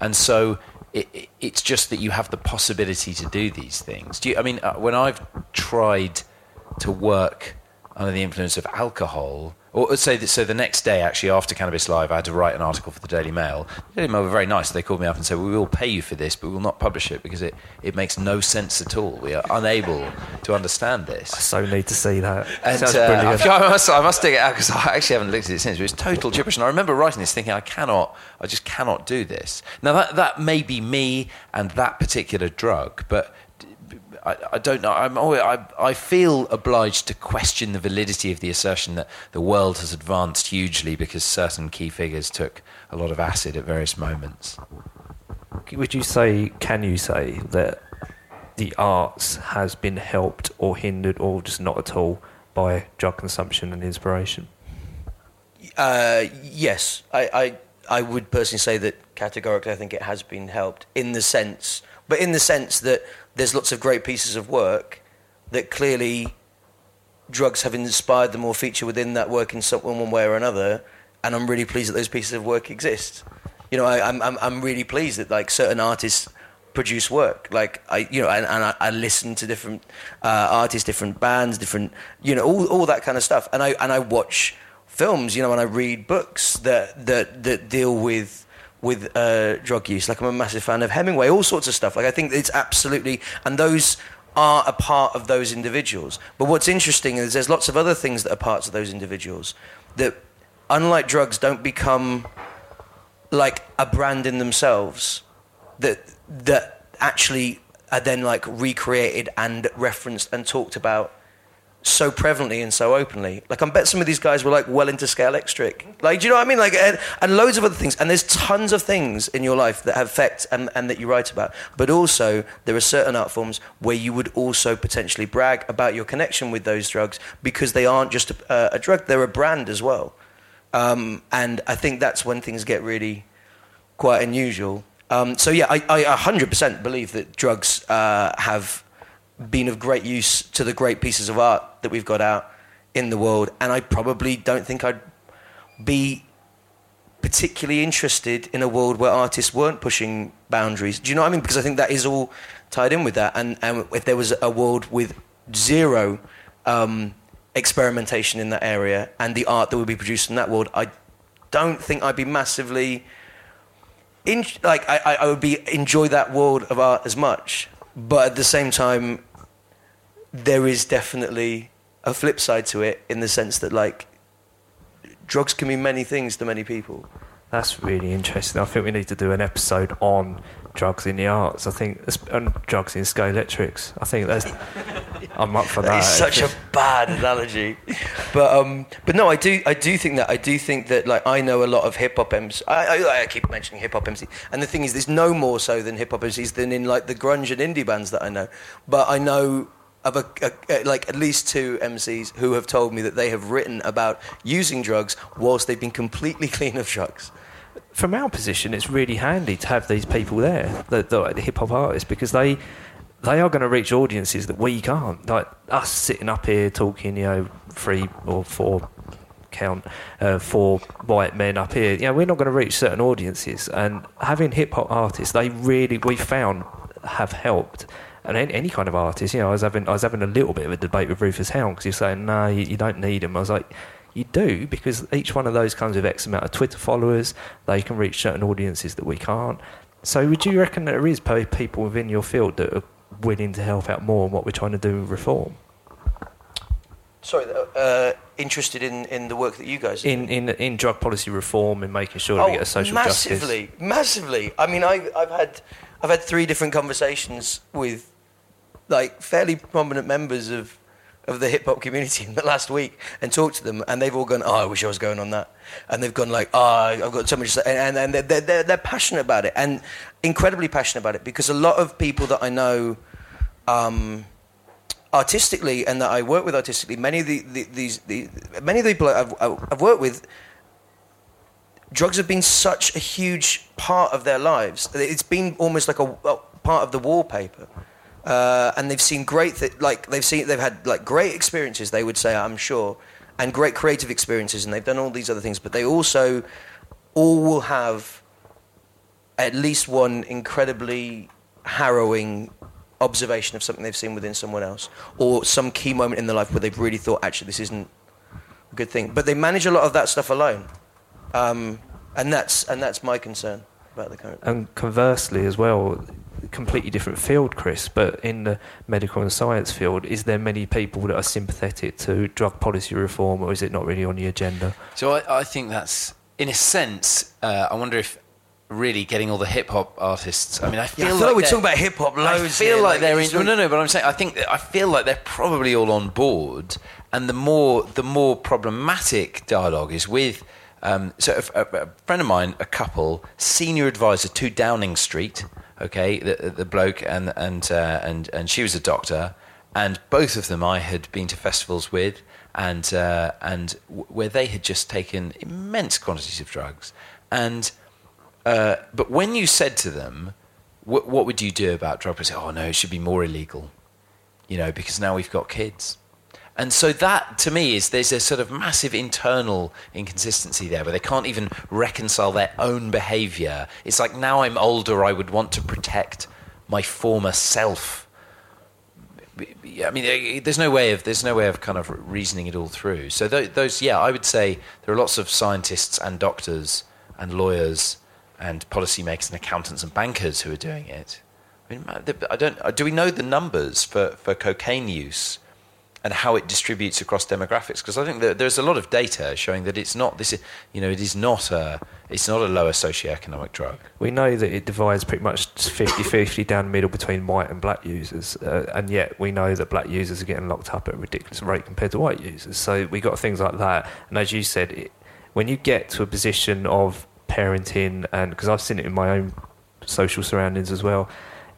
Speaker 6: and so. It, it- it's just that you have the possibility to do these things. Do you, I mean, uh, when I've tried to work under the influence of alcohol, or say that, so the next day, actually after Cannabis Live, I had to write an article for the Daily Mail. The Daily Mail were very nice. They called me up and said, "We will pay you for this, but we will not publish it because it, it makes no sense at all. We are unable to understand this."
Speaker 2: I so need to see that.
Speaker 6: And
Speaker 2: Sounds
Speaker 6: uh,
Speaker 2: brilliant.
Speaker 6: I, must, I must dig it out because I actually haven't looked at it since. It was total gibberish. And I remember writing this thinking, I cannot, I just cannot do this. Now, that, that may be me and that particular drug, but I, I don't know. I'm always, I, I feel obliged to question the validity of the assertion that the world has advanced hugely because certain key figures took a lot of acid at various moments.
Speaker 2: Would you say, can you say, that the arts has been helped or hindered or just not at all by drug consumption and inspiration?
Speaker 4: Uh, yes, I, I, I would personally say that categorically I think it has been helped in the sense, but in the sense that there's lots of great pieces of work that clearly drugs have inspired them or feature within that work in some one way or another, and I'm really pleased that those pieces of work exist. You know, I, I'm, I'm, I'm really pleased that like certain artists produce work. Like I, you know, and, and I, I listen to different uh, artists, different bands, different, you know, all, all that kind of stuff. And I and I watch films, you know, and I read books that that that deal with with uh, drug use. Like I'm a massive fan of Hemingway, all sorts of stuff. Like I think it's absolutely, and those are a part of those individuals. But what's interesting is there's lots of other things that are parts of those individuals that, unlike drugs, don't become like a brand in themselves that that actually are then like recreated and referenced and talked about so prevalently and so openly. Like I bet some of these guys were like well into Scalextric. Like do you know what I mean? Like and, and loads of other things. And there's tons of things in your life that have and, and that you write about. But also there are certain art forms where you would also potentially brag about your connection with those drugs because they aren't just a, a drug; they're a brand as well. Um, and I think that's when things get really quite unusual. Um, so yeah, I, I 100% believe that drugs uh, have been of great use to the great pieces of art that we've got out in the world, and I probably don't think I'd be particularly interested in a world where artists weren't pushing boundaries. Do you know what I mean? Because I think that is all tied in with that. And, and if there was a world with zero um, experimentation in that area and the art that would be produced in that world, I don't think I'd be massively in, like I, I would be enjoy that world of art as much. But at the same time, there is definitely a flip side to it in the sense that like drugs can mean many things to many people.
Speaker 2: That's really interesting. I think we need to do an episode on drugs in the arts. I think and drugs in Scalextrics. I think that's. [laughs] I'm up for that.
Speaker 4: That is such a bad analogy, but um, but no, I do I do think that I do think that like I know a lot of hip hop MCs. I, I, I keep mentioning hip hop MC, and the thing is, there's no more so than hip hop MCs than in like the grunge and indie bands that I know. But I know of a, a, like at least two MCs who have told me that they have written about using drugs whilst they've been completely [laughs] clean of drugs.
Speaker 2: From our position, it's really handy to have these people there, the, the, the hip hop artists, because they they are going to reach audiences that we can't. Like us sitting up here talking, you know, three or four count uh, four white men up here. You know, we're not going to reach certain audiences, and having hip hop artists, they really we found have helped. And any, any kind of artist. You know, I was having I was having a little bit of a debate with Rufus Hound because he was saying, "No, you, you don't need them." I was like. You do because each one of those comes with X amount of Twitter followers. They can reach certain audiences that we can't. So, would you reckon that there is pe- people within your field that are willing to help out more on what we're trying to do with reform?
Speaker 4: Sorry, uh, interested in, in the work that you guys do?
Speaker 2: In, in in drug policy reform and making sure that we get a social
Speaker 4: Oh, massively,
Speaker 2: justice.
Speaker 4: massively. I mean, I, I've had I've had three different conversations with like fairly prominent members of of the hip hop community [laughs] in the last week and talked to them, and they've all gone, "Oh, I wish I was going on that," and they've gone like, "Oh, I've got so much," to say," and and they're, they're they're passionate about it and incredibly passionate about it because a lot of people that I know. Um, artistically and that I work with artistically, many of the, the these the, many of the people I've, I've worked with, drugs have been such a huge part of their lives. It's been almost like a, a part of the wallpaper. Uh, and they've seen great, th- like they've seen, they've had like great experiences. They would say, I'm sure, and great creative experiences, and they've done all these other things. But they also all will have at least one incredibly harrowing observation of something they've seen within someone else, or some key moment in their life where they've really thought, actually, this isn't a good thing. But they manage a lot of that stuff alone, um, and that's and that's my concern about the current.
Speaker 2: And conversely, as well, completely different field, Chris. But in the medical and science field, is there many people that are sympathetic to drug policy reform, or is it not really on the agenda?
Speaker 6: So I, I think that's, in a sense, uh, I wonder if really getting all the hip hop artists. I mean, I feel,
Speaker 4: I like, we're
Speaker 6: they're-
Speaker 4: talking about hip hop
Speaker 6: I
Speaker 4: loads.
Speaker 6: feel
Speaker 4: here,
Speaker 6: like they're in. No, no, no. But I'm saying, I think I feel like they're probably all on board, and the more the more problematic dialogue is with. Um, so a, a, a friend of mine, a couple, senior advisor to Downing Street. Okay, the, the bloke and and uh, and and she was a doctor, and both of them I had been to festivals with, and uh, and w- where they had just taken immense quantities of drugs, and uh, but when you said to them, what, would you do about drug policy? Oh, no, it should be more illegal, you know, because now we've got kids. And so that, to me, is there's a sort of massive internal inconsistency there where they can't even reconcile their own behavior. It's like now I'm older, I would want to protect my former self. I mean, there's no way of there's no way of kind of reasoning it all through. So those, yeah, I would say there are lots of scientists and doctors and lawyers and policymakers and accountants and bankers who are doing it. I mean, I don't. uh, Do we know the numbers for, for cocaine use and how it distributes across demographics? Because I think that there's a lot of data showing that it's not this. You know, it is not a. It's not a lower socioeconomic drug.
Speaker 2: We know that it divides pretty much 50-50 down the middle between white and black users, uh, and yet we know that black users are getting locked up at a ridiculous rate compared to white users. So we got things like that. And as you said, it, when you get to a position of parenting, and because I've seen it in my own social surroundings as well,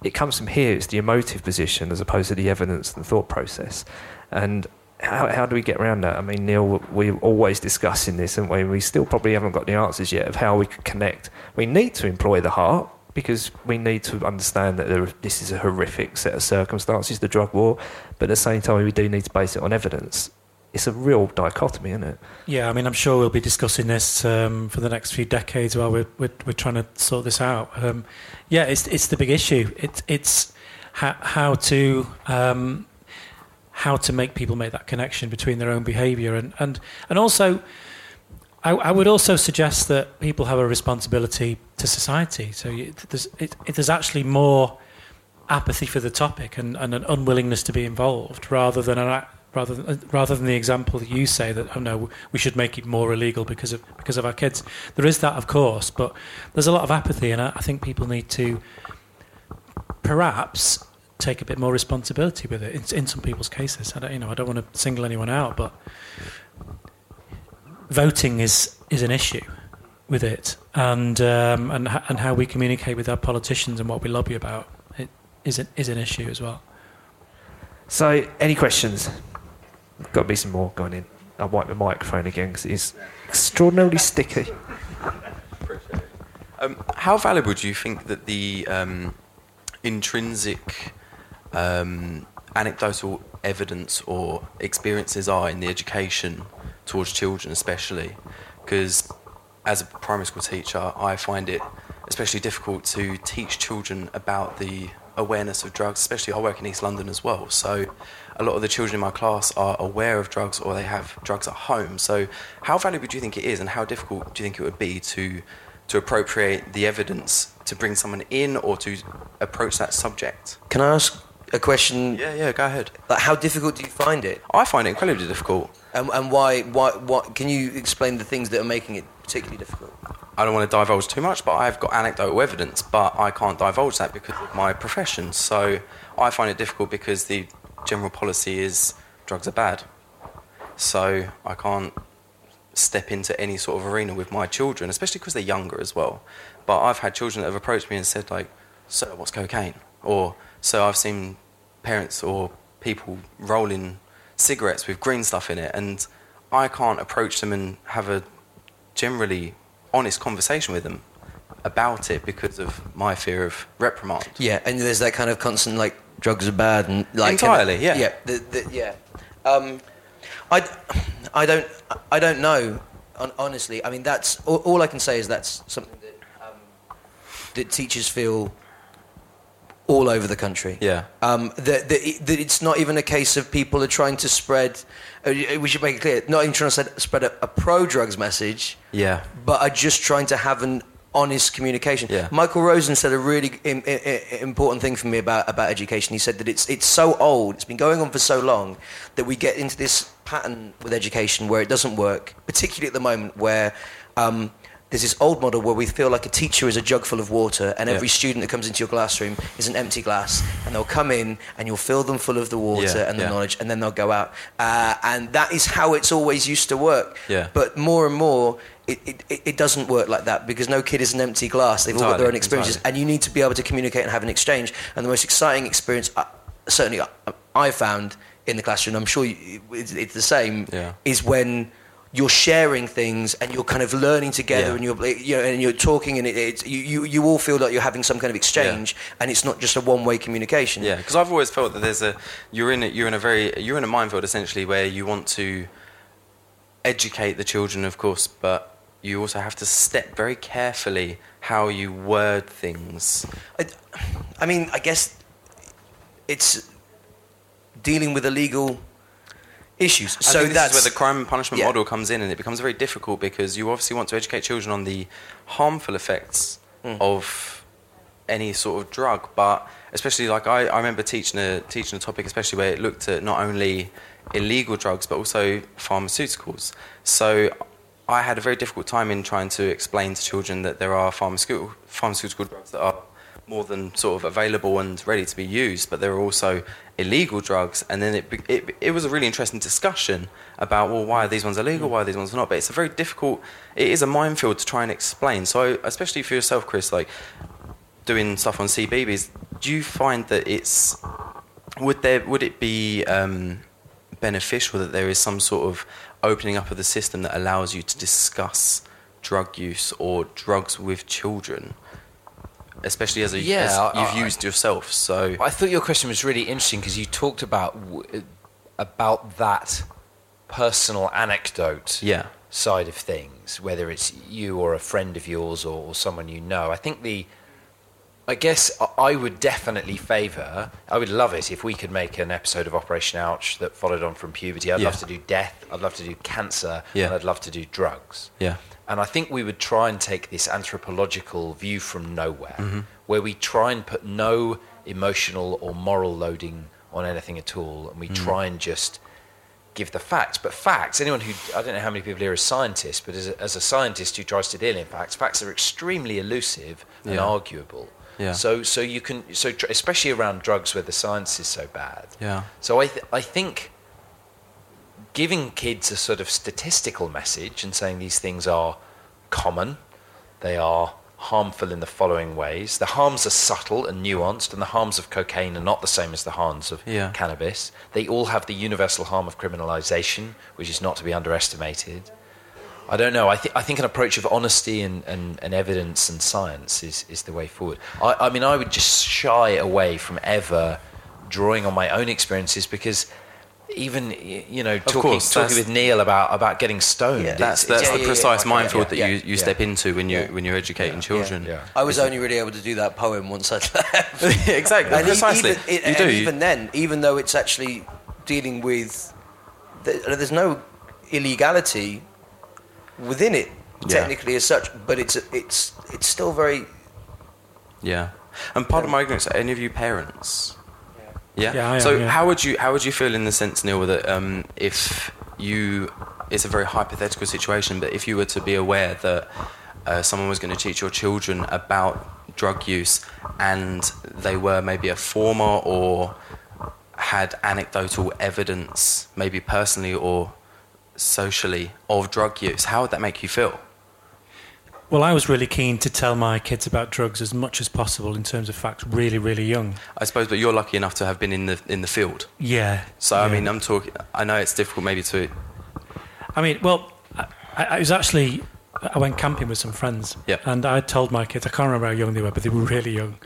Speaker 2: it comes from here. It's the emotive position as opposed to the evidence and thought process. And how, how do we get around that? I mean, Neil, we're always discussing this, and we? we still probably haven't got the answers yet of how we can connect. We need to employ the heart because we need to understand that there, this is a horrific set of circumstances, the drug war, but at the same time, we do need to base it on evidence. It's a real dichotomy, isn't it?
Speaker 5: Yeah, I mean, I'm sure we'll be discussing this um, for the next few decades while we're we're, we're trying to sort this out. Um, yeah, it's it's the big issue. It's it's how, how to um, how to make people make that connection between their own behaviour and and and also. I, I would also suggest that people have a responsibility to society. So you, there's, it, it, there's actually more apathy for the topic and, and an unwillingness to be involved rather than an, rather than, uh, rather than the example that you say that oh no we should make it more illegal because of because of our kids there is that of course but there's a lot of apathy and I, I think people need to perhaps take a bit more responsibility with it in, in some people's cases I don't, you know I don't want to single anyone out but voting is is an issue with it and um, and and how we communicate with our politicians and what we lobby about it is an, is an issue as well
Speaker 2: So, any questions? Got to be some more going in. I'll wipe the microphone again because it's extraordinarily sticky.
Speaker 9: Um, how valuable do you think that the um, intrinsic um, anecdotal evidence or experiences are in the education towards children, especially? Because as a primary school teacher, I find it especially difficult to teach children about the awareness of drugs, especially I work in East London as well. So a lot of the children in my class are aware of drugs or they have drugs at home. So how valuable do you think it is and how difficult do you think it would be to to appropriate the evidence to bring someone in or to approach that subject?
Speaker 4: Can I ask a question?
Speaker 9: Yeah, yeah, go ahead.
Speaker 4: Like, how difficult do you find it?
Speaker 9: I find it incredibly difficult.
Speaker 4: And, and why, why, what, can you explain the things that are making it particularly difficult?
Speaker 9: I don't want to divulge too much, but I've got anecdotal evidence, but I can't divulge that because of my profession. So I find it difficult because the general policy is drugs are bad. So I can't step into any sort of arena with my children, especially because they're younger as well. But I've had children that have approached me and said, like, "Sir, what's cocaine?" Or, "So I've seen parents or people rolling cigarettes with green stuff in it, and I can't approach them and have a generally honest conversation with them about it because of my fear of reprimand."
Speaker 4: Yeah, and there's that kind of constant like drugs are bad and like
Speaker 9: Entirely, yeah.
Speaker 4: yeah, the, the, yeah. Um, I, I don't, I don't know. Honestly, I mean that's all, all I can say is that's something that um, that teachers feel all over the country.
Speaker 9: Yeah.
Speaker 4: Um, that, that, that it's not even a case of people are trying to spread. Uh, we should make it clear, not even trying to spread- a, a pro-drugs message,
Speaker 9: Yeah.
Speaker 4: but are just trying to have an honest communication.
Speaker 9: Yeah.
Speaker 4: Michael Rosen said a really im- i- i- important thing for me about, about education. He said that it's, it's so old, it's been going on for so long, that we get into this pattern with education where it doesn't work, particularly at the moment where um, there's this old model where we feel like a teacher is a jug full of water and
Speaker 9: Yeah.
Speaker 4: every student that comes into your classroom is an empty glass and they'll come in and you'll fill them full of the water
Speaker 9: Yeah,
Speaker 4: and the
Speaker 9: yeah.
Speaker 4: knowledge and then they'll go out. Uh, and that is how it's always used to work.
Speaker 9: Yeah.
Speaker 4: But more and more, it, it, it- it doesn't work like that because no kid is an empty glass. They've all got their own experiences,
Speaker 9: entirely.
Speaker 4: and you need to be able to communicate and have an exchange. And the most exciting experience, uh, certainly, uh, I found in the classroom, I'm sure you, it's, it's the same, is when you're sharing things and you're kind of learning together
Speaker 9: Yeah.
Speaker 4: and you're you know and you're talking and it, it's you, you you all feel like you're having some kind of exchange and it's not just a one way communication.
Speaker 9: Yeah, because I've always felt that there's a you're in a, you're in a very you're in a minefield essentially where you want to educate the children, of course, but you also have to step very carefully how you word things.
Speaker 4: I, I mean, I guess it's dealing with illegal issues.
Speaker 9: I
Speaker 4: so that's
Speaker 9: is where the crime and punishment
Speaker 4: yeah.
Speaker 9: model comes in, and it becomes very difficult because you obviously want to educate children on the harmful effects
Speaker 4: Mm.
Speaker 9: of any sort of drug, but especially like I, I remember teaching a teaching a topic, especially where it looked at not only illegal drugs but also pharmaceuticals. So I had a very difficult time in trying to explain to children that there are pharmaceutical pharmaceutical drugs that are more than sort of available and ready to be used, but there are also illegal drugs. And then it, it, it was a really interesting discussion about, well, why are these ones illegal, why are these ones not? But it's a very difficult, it is a minefield to try and explain. So, especially for yourself, Chris, like doing stuff on CBBC, do you find that it's, would, there, would it be um, beneficial that there is some sort of opening up of the system that allows you to discuss drug use or drugs with children? Especially as, a,
Speaker 6: Yeah,
Speaker 9: as
Speaker 6: I-
Speaker 9: you've
Speaker 6: I-
Speaker 9: used yourself, so
Speaker 6: I thought your question was really interesting because you talked about about that personal anecdote
Speaker 9: yeah,
Speaker 6: side of things, whether it's you or a friend of yours or, or someone you know. I think the, I guess I- I would definitely favour. I would love it if we could make an episode of Operation Ouch that followed on from puberty. I'd
Speaker 9: Yeah.
Speaker 6: love to do death. I'd love to do cancer.
Speaker 9: Yeah.
Speaker 6: And I'd love to do drugs.
Speaker 9: yeah,
Speaker 6: And I think we would try and take this anthropological view from nowhere,
Speaker 9: Mm-hmm.
Speaker 6: where we try and put no emotional or moral loading on anything at all, and we
Speaker 9: Mm.
Speaker 6: try and just give the facts. But facts, anyone who, I don't know how many people here are scientists, but as a, as a scientist who tries to deal in facts, facts are extremely elusive and arguable.
Speaker 9: Yeah.
Speaker 6: So, so you can, so tr- especially around drugs where the science is so bad.
Speaker 9: yeah,
Speaker 6: So I, th- I think giving kids a sort of statistical message and saying these things are common, they are harmful in the following ways. The harms are subtle and nuanced, and the harms of cocaine are not the same as the harms of
Speaker 9: Yeah.
Speaker 6: cannabis. They all have the universal harm of criminalization, which is not to be underestimated. I don't know. I, th- I think an approach of honesty and, and, and evidence and science is, is the way forward. I, I mean, I would just shy away from ever drawing on my own experiences because even you know talking,
Speaker 9: course,
Speaker 6: talking with Neil about about getting stoned.
Speaker 4: Yeah,
Speaker 9: that's that's
Speaker 4: yeah,
Speaker 9: the
Speaker 4: yeah,
Speaker 9: precise
Speaker 4: yeah,
Speaker 9: minefield
Speaker 4: yeah,
Speaker 9: that you, you
Speaker 4: yeah.
Speaker 9: step into when you
Speaker 4: Yeah.
Speaker 9: when you're educating children.
Speaker 4: I was only really able to do that poem once I'd left. [laughs]
Speaker 9: exactly,
Speaker 4: and
Speaker 9: precisely.
Speaker 4: Even, it-
Speaker 9: you do.
Speaker 4: and
Speaker 9: you-
Speaker 4: even then, even though it's actually dealing with, there's no illegality within it
Speaker 9: Yeah.
Speaker 4: technically as such, but it's it's it's still very.
Speaker 9: Yeah, and part of my ignorance. Any of you parents? Yeah.
Speaker 5: Yeah, am,
Speaker 9: so
Speaker 5: yeah.
Speaker 9: how would you how would you feel in the sense, Neil, that um, if you it's a very hypothetical situation, but if you were to be aware that uh, someone was going to teach your children about drug use and they were maybe a former or had anecdotal evidence, maybe personally or socially, of drug use, how would that make you feel?
Speaker 5: Well, I was really keen to tell my kids about drugs as much as possible in terms of facts, really, really young.
Speaker 9: I suppose, but you're lucky enough to have been in the in the field.
Speaker 5: Yeah.
Speaker 9: So I
Speaker 5: yeah.
Speaker 9: mean, I'm talking. I know it's difficult maybe to.
Speaker 5: I mean, well, I, I was actually I went camping with some friends,
Speaker 9: Yeah.
Speaker 5: and I told my kids I can't remember how young they were, but they were really young,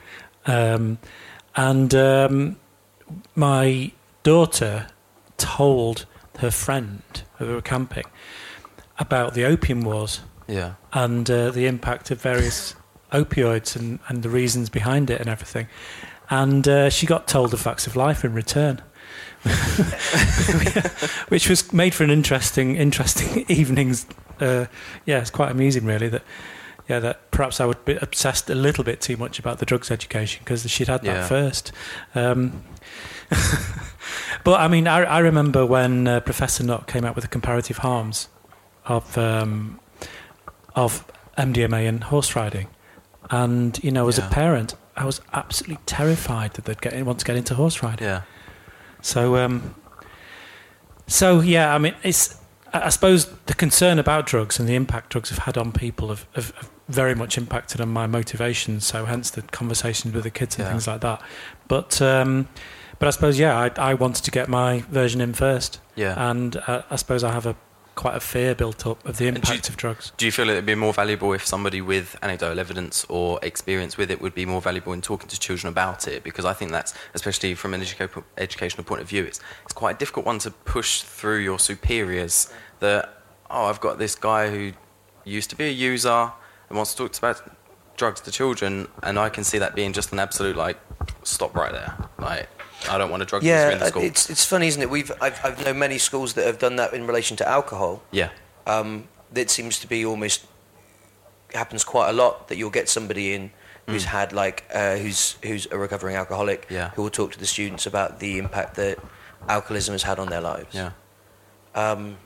Speaker 5: um, and um, my daughter told her friend who were camping about the opium wars
Speaker 9: Yeah.
Speaker 5: and uh, the impact of various [laughs] opioids and, and the reasons behind it and everything. And uh, she got told the facts of life in return, [laughs] which was made for an interesting, interesting [laughs] evenings. Uh, yeah, it's quite amusing, really. That yeah, that perhaps I would be obsessed a little bit too much about the drugs education because she'd had that
Speaker 9: Yeah.
Speaker 5: first. Um, but I mean, I, I remember when uh, Professor Nutt came out with the comparative harms of um, of MDMA and horse riding, and you know, as
Speaker 9: Yeah.
Speaker 5: a parent, I was absolutely terrified that they'd get want to get into horse riding.
Speaker 9: Yeah.
Speaker 5: So, um, so yeah, I mean, it's. I suppose the concern about drugs and the impact drugs have had on people have, have, have very much impacted on my motivation. So, hence the conversations with the kids and
Speaker 9: Yeah.
Speaker 5: things like that. But, um, but I suppose yeah, I, I wanted to get my version in first.
Speaker 9: Yeah.
Speaker 5: And uh, I suppose I have a quite a fear built up of the
Speaker 9: do you-
Speaker 5: impact of drugs.
Speaker 9: Do you feel it would be more valuable if somebody with anecdotal evidence or experience with it would be more valuable in talking to children about it? Because I think that's, especially from an educa- educational point of view, it's, it's quite a difficult one to push through your superiors that, oh, I've got this guy who used to be a user and wants to talk about drugs to children, and I can see that being just an absolute, like, stop right there. Like, I don't want a drug user
Speaker 4: Yeah,
Speaker 9: in the
Speaker 4: uh,
Speaker 9: school.
Speaker 4: it's it's funny, isn't it? We've I've, I've known many schools that have done that in relation to alcohol.
Speaker 9: yeah.
Speaker 4: um, that seems to be almost happens quite a lot that you'll get somebody in who's had like uh, who's who's a recovering alcoholic
Speaker 9: Yeah.
Speaker 4: who will talk to the students about the impact that alcoholism has had on their lives.
Speaker 9: Yeah.
Speaker 4: Um,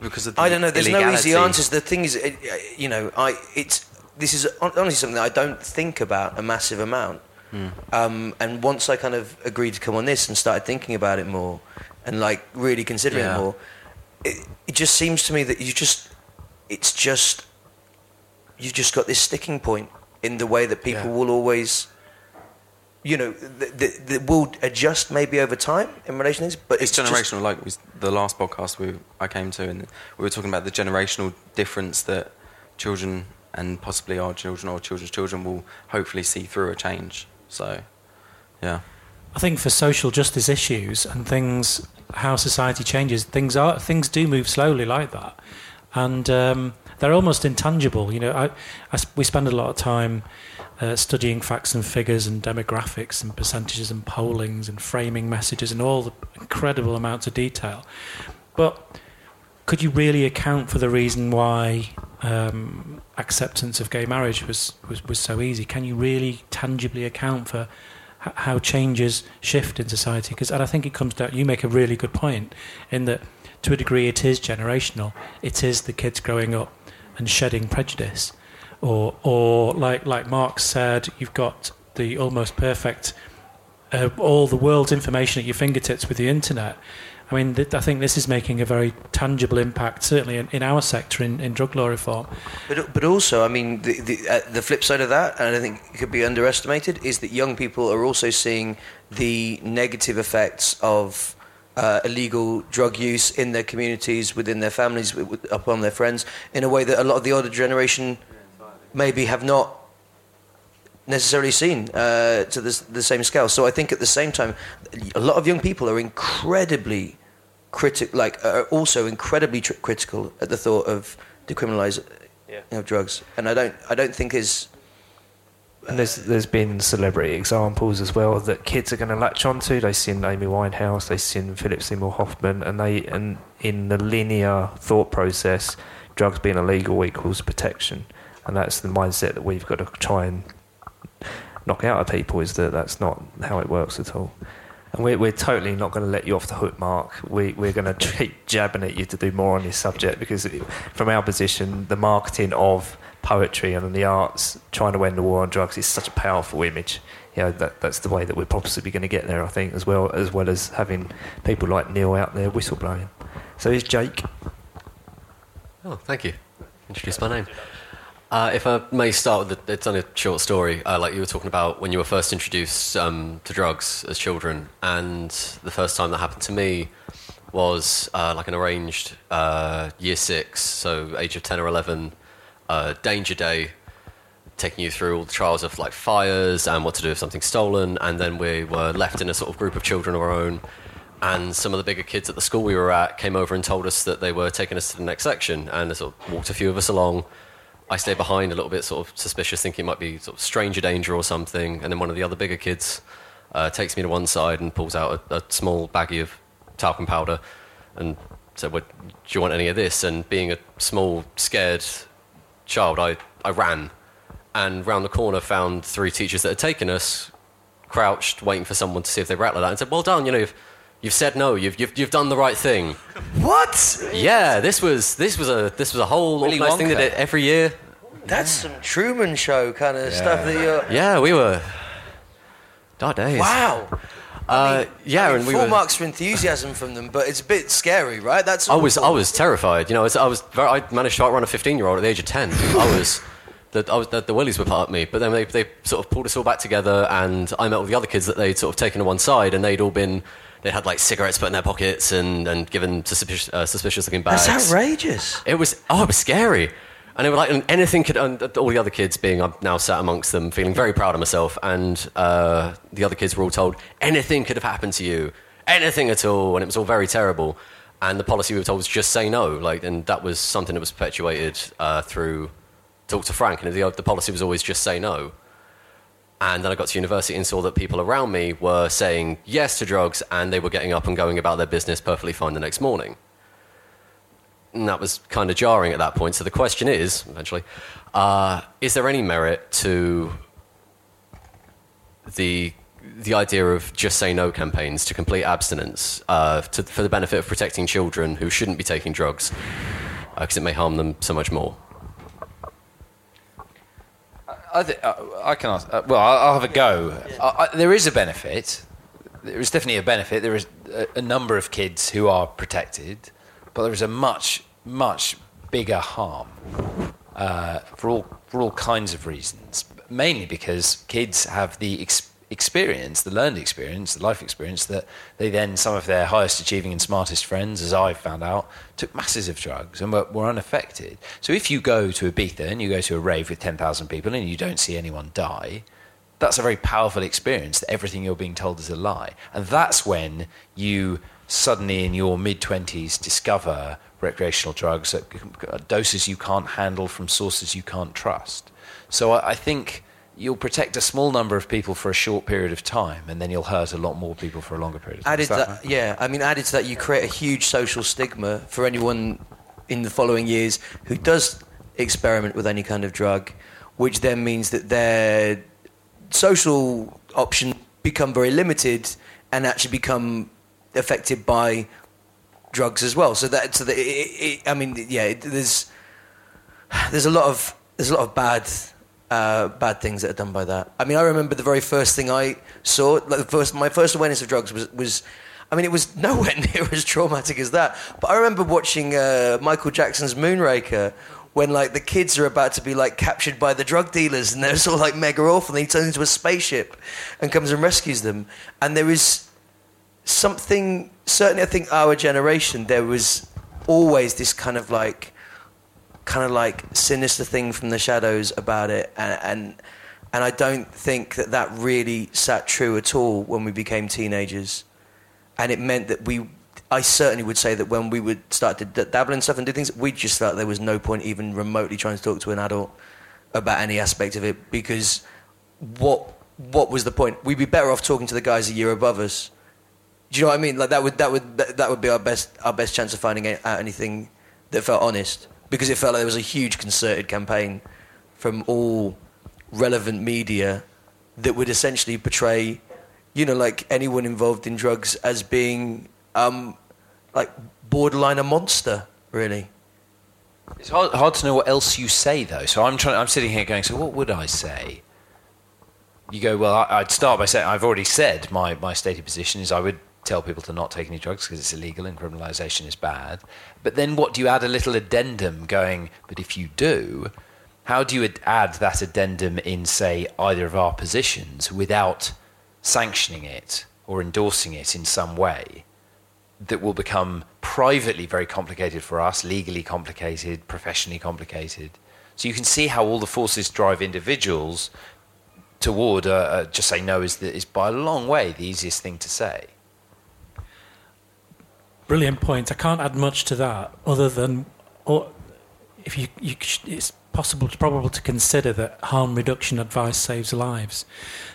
Speaker 9: Because of the
Speaker 4: I don't know. There's no easy answers. The thing is, uh, you know, I it's this is honestly something that I don't think about a massive amount.
Speaker 9: Hmm.
Speaker 4: Um, and once I kind of agreed to come on this and started thinking about it more, and like really considering
Speaker 9: Yeah.
Speaker 4: it more, it, it just seems to me that you just, it's just, you've just got this sticking point in the way that people
Speaker 9: Yeah.
Speaker 4: will always, you know, that th- will adjust maybe over time in relation to this, but
Speaker 9: it's,
Speaker 4: it's, just-
Speaker 9: generational. like we, the last podcast we I came to, and we were talking about the generational difference that children and possibly our children or children's children will hopefully see through a change. So, yeah,
Speaker 5: I think for social justice issues and things, how society changes, things are things do move slowly like that, and um, they're almost intangible. You know, I, I we spend a lot of time uh, studying facts and figures and demographics and percentages and pollings and framing messages and all the incredible amounts of detail, but could you really account for the reason why um, acceptance of gay marriage was, was, was so easy? Can you really tangibly account for h- how changes shift in society? Because and I think it comes down. You make a really good point in that, to a degree, it is generational. It is the kids growing up and shedding prejudice, or or like like Mark said, you've got the almost perfect uh, all the world's information at your fingertips with the internet. I mean, th- I think this is making a very tangible impact, certainly in, in our sector in, in drug law reform.
Speaker 4: But, but also, I mean, the, the, uh, the flip side of that, and I think it could be underestimated, is that young people are also seeing the negative effects of uh, illegal drug use in their communities, within their families, upon their friends, in a way that a lot of the older generation maybe have not necessarily seen uh, to the, the same scale. So I think at the same time, a lot of young people are incredibly critical, like are also incredibly tr- critical at the thought of decriminalising you know, drugs, and I don't, I don't think is.
Speaker 2: And there's there's been celebrity examples as well that kids are going to latch onto. They've seen Amy Winehouse, they've seen Philip Seymour Hoffman, and they and in the linear thought process, drugs being illegal equals protection, and that's the mindset that we've got to try and knock out of people. Is that that's not how it works at all. And we're, we're totally not going to let you off the hook, Mark. We, we're going [laughs] to keep jabbing at you to do more on this subject because, from our position, the marketing of poetry and the arts trying to end the war on drugs is such a powerful image. You know, that, that's the way that we're possibly going to get there, I think, as well as well as having people like Neil out there whistleblowing. So here's Jake.
Speaker 10: Oh, thank you. Introduce my name. Uh, if I may start with, the, it's only a short story, uh, like you were talking about when you were first introduced um, to drugs as children, and the first time that happened to me was uh, like an arranged uh, year six, so age of 10 or 11, uh, danger day, taking you through all the trials of like fires and what to do if something's stolen, and then we were left in a sort of group of children of our own. And some of the bigger kids at the school we were at came over and told us that they were taking us to the next section, and they sort of walked a few of us along. I stay behind a little bit, sort of suspicious, thinking it might be sort of stranger danger or something. And then one of the other bigger kids uh, takes me to one side and pulls out a, a small baggie of talcum powder and said, well, "Do you want any of this?" And being a small, scared child, I, I ran and round the corner found three teachers that had taken us, crouched, waiting for someone to see if they rattled that, and said, "Well done, you know." You've said no. You've, you've, you've done the right thing.
Speaker 4: What?
Speaker 10: Yeah, this was this was a this was a whole
Speaker 4: Willy
Speaker 10: organised thing they
Speaker 4: Wonka.
Speaker 10: did every year.
Speaker 4: That's some Truman Show kind of stuff that you're.
Speaker 10: Yeah, we were dark days.
Speaker 4: Wow.
Speaker 10: Uh, yeah,
Speaker 4: I mean,
Speaker 10: and we
Speaker 4: full
Speaker 10: were.
Speaker 4: marks for enthusiasm from them, but it's a bit scary, right? That's
Speaker 10: I was
Speaker 4: awful.
Speaker 10: I was terrified. You know, I was, I was very, I managed to outrun a 15 year old at the age of 10. I was. The, I was, the, the willies were part of me, but then they, they sort of pulled us all back together, and I met all the other kids that they'd sort of taken to one side, and they'd all been, they had like cigarettes put in their pockets and, and given suspicious, uh, suspicious looking bags.
Speaker 4: That's outrageous.
Speaker 10: It was oh, it was scary, and it was like and anything could. And all the other kids being, I'm now sat amongst them, feeling very proud of myself, and uh, the other kids were all told anything could have happened to you, anything at all, and it was all very terrible. And the policy we were told was just say no, like, and that was something that was perpetuated uh, through talk to Frank, and the, the policy was always just say no. And then I got to university and saw that people around me were saying yes to drugs, and they were getting up and going about their business perfectly fine the next morning. And that was kind of jarring at that point. So the question is, eventually, uh, is there any merit to the the idea of just say no campaigns to complete abstinence uh, to, for the benefit of protecting children who shouldn't be taking drugs because it may harm them so much more?
Speaker 6: I, th- uh, I can ask. Uh, well, I'll, I'll have a go. I, I, there is a benefit. There is definitely a benefit. There is a, a number of kids who are protected, but there is a much, much bigger harm uh, for all for all kinds of reasons. Mainly because kids have the ex- experience, the learned experience, the life experience that they then some of their highest achieving and smartest friends, as I found out, took masses of drugs and were, were unaffected. So if you go to Ibiza and you go to a rave with ten thousand people and you don't see anyone die, that's a very powerful experience that everything you're being told is a lie. And that's when you suddenly in your mid 20s discover recreational drugs at uh, doses you can't handle from sources you can't trust. So I, I think you'll protect a small number of people for a short period of time and then you'll hurt a lot more people for a longer period of time.
Speaker 4: Added
Speaker 6: that
Speaker 4: that, yeah. I mean, added to that, you create a huge social stigma for anyone in the following years who does experiment with any kind of drug, which then means that their social options become very limited and actually become affected by drugs as well. So that, so that it, it, it, I mean, yeah, it, there's there's a lot of there's a lot of bad uh, bad things that are done by that. I mean, I remember the very first thing I saw, like the first my first awareness of drugs was was. I mean, it was [laughs] nowhere near as traumatic as that. But I remember watching uh, Michael Jackson's Moonwalker when like the kids are about to be like captured by the drug dealers and they're [laughs] of like mega awful and he turns into a spaceship and comes and rescues them. And there is something, certainly I think our generation, there was always this kind of like, kind of like sinister thing from the shadows about it. And, and And I don't think that that really sat true at all when we became teenagers. And it meant that we, I certainly would say that when we would start to dabble in stuff and do things, we just felt there was no point even remotely trying to talk to an adult about any aspect of it because what what was the point? We'd be better off talking to the guys a year above us. Do you know what I mean? Like that would that would that would be our best our best chance of finding out anything that felt honest because it felt like there was a huge concerted campaign from all relevant media that would essentially portray, you know, like anyone involved in drugs as being um, like borderline a monster, really.
Speaker 6: It's hard, hard to know what else you say though. So I'm trying. I'm sitting here going. So what would I say? You go. Well, I, I'd start by saying I've already said my my stated position is I would tell people to not take any drugs because it's illegal and criminalisation is bad. But then what do you add a little addendum going? But if you do, how do you ad- add that addendum in say either of our positions without sanctioning it or endorsing it in some way? that will become privately very complicated for us, legally complicated, professionally complicated. So you can see how all the forces drive individuals toward uh, uh, just say no is, the, is by a long way the easiest thing to say.
Speaker 5: Brilliant point. I can't add much to that other than, or if you, you it's possible, probable to consider that harm reduction advice saves lives.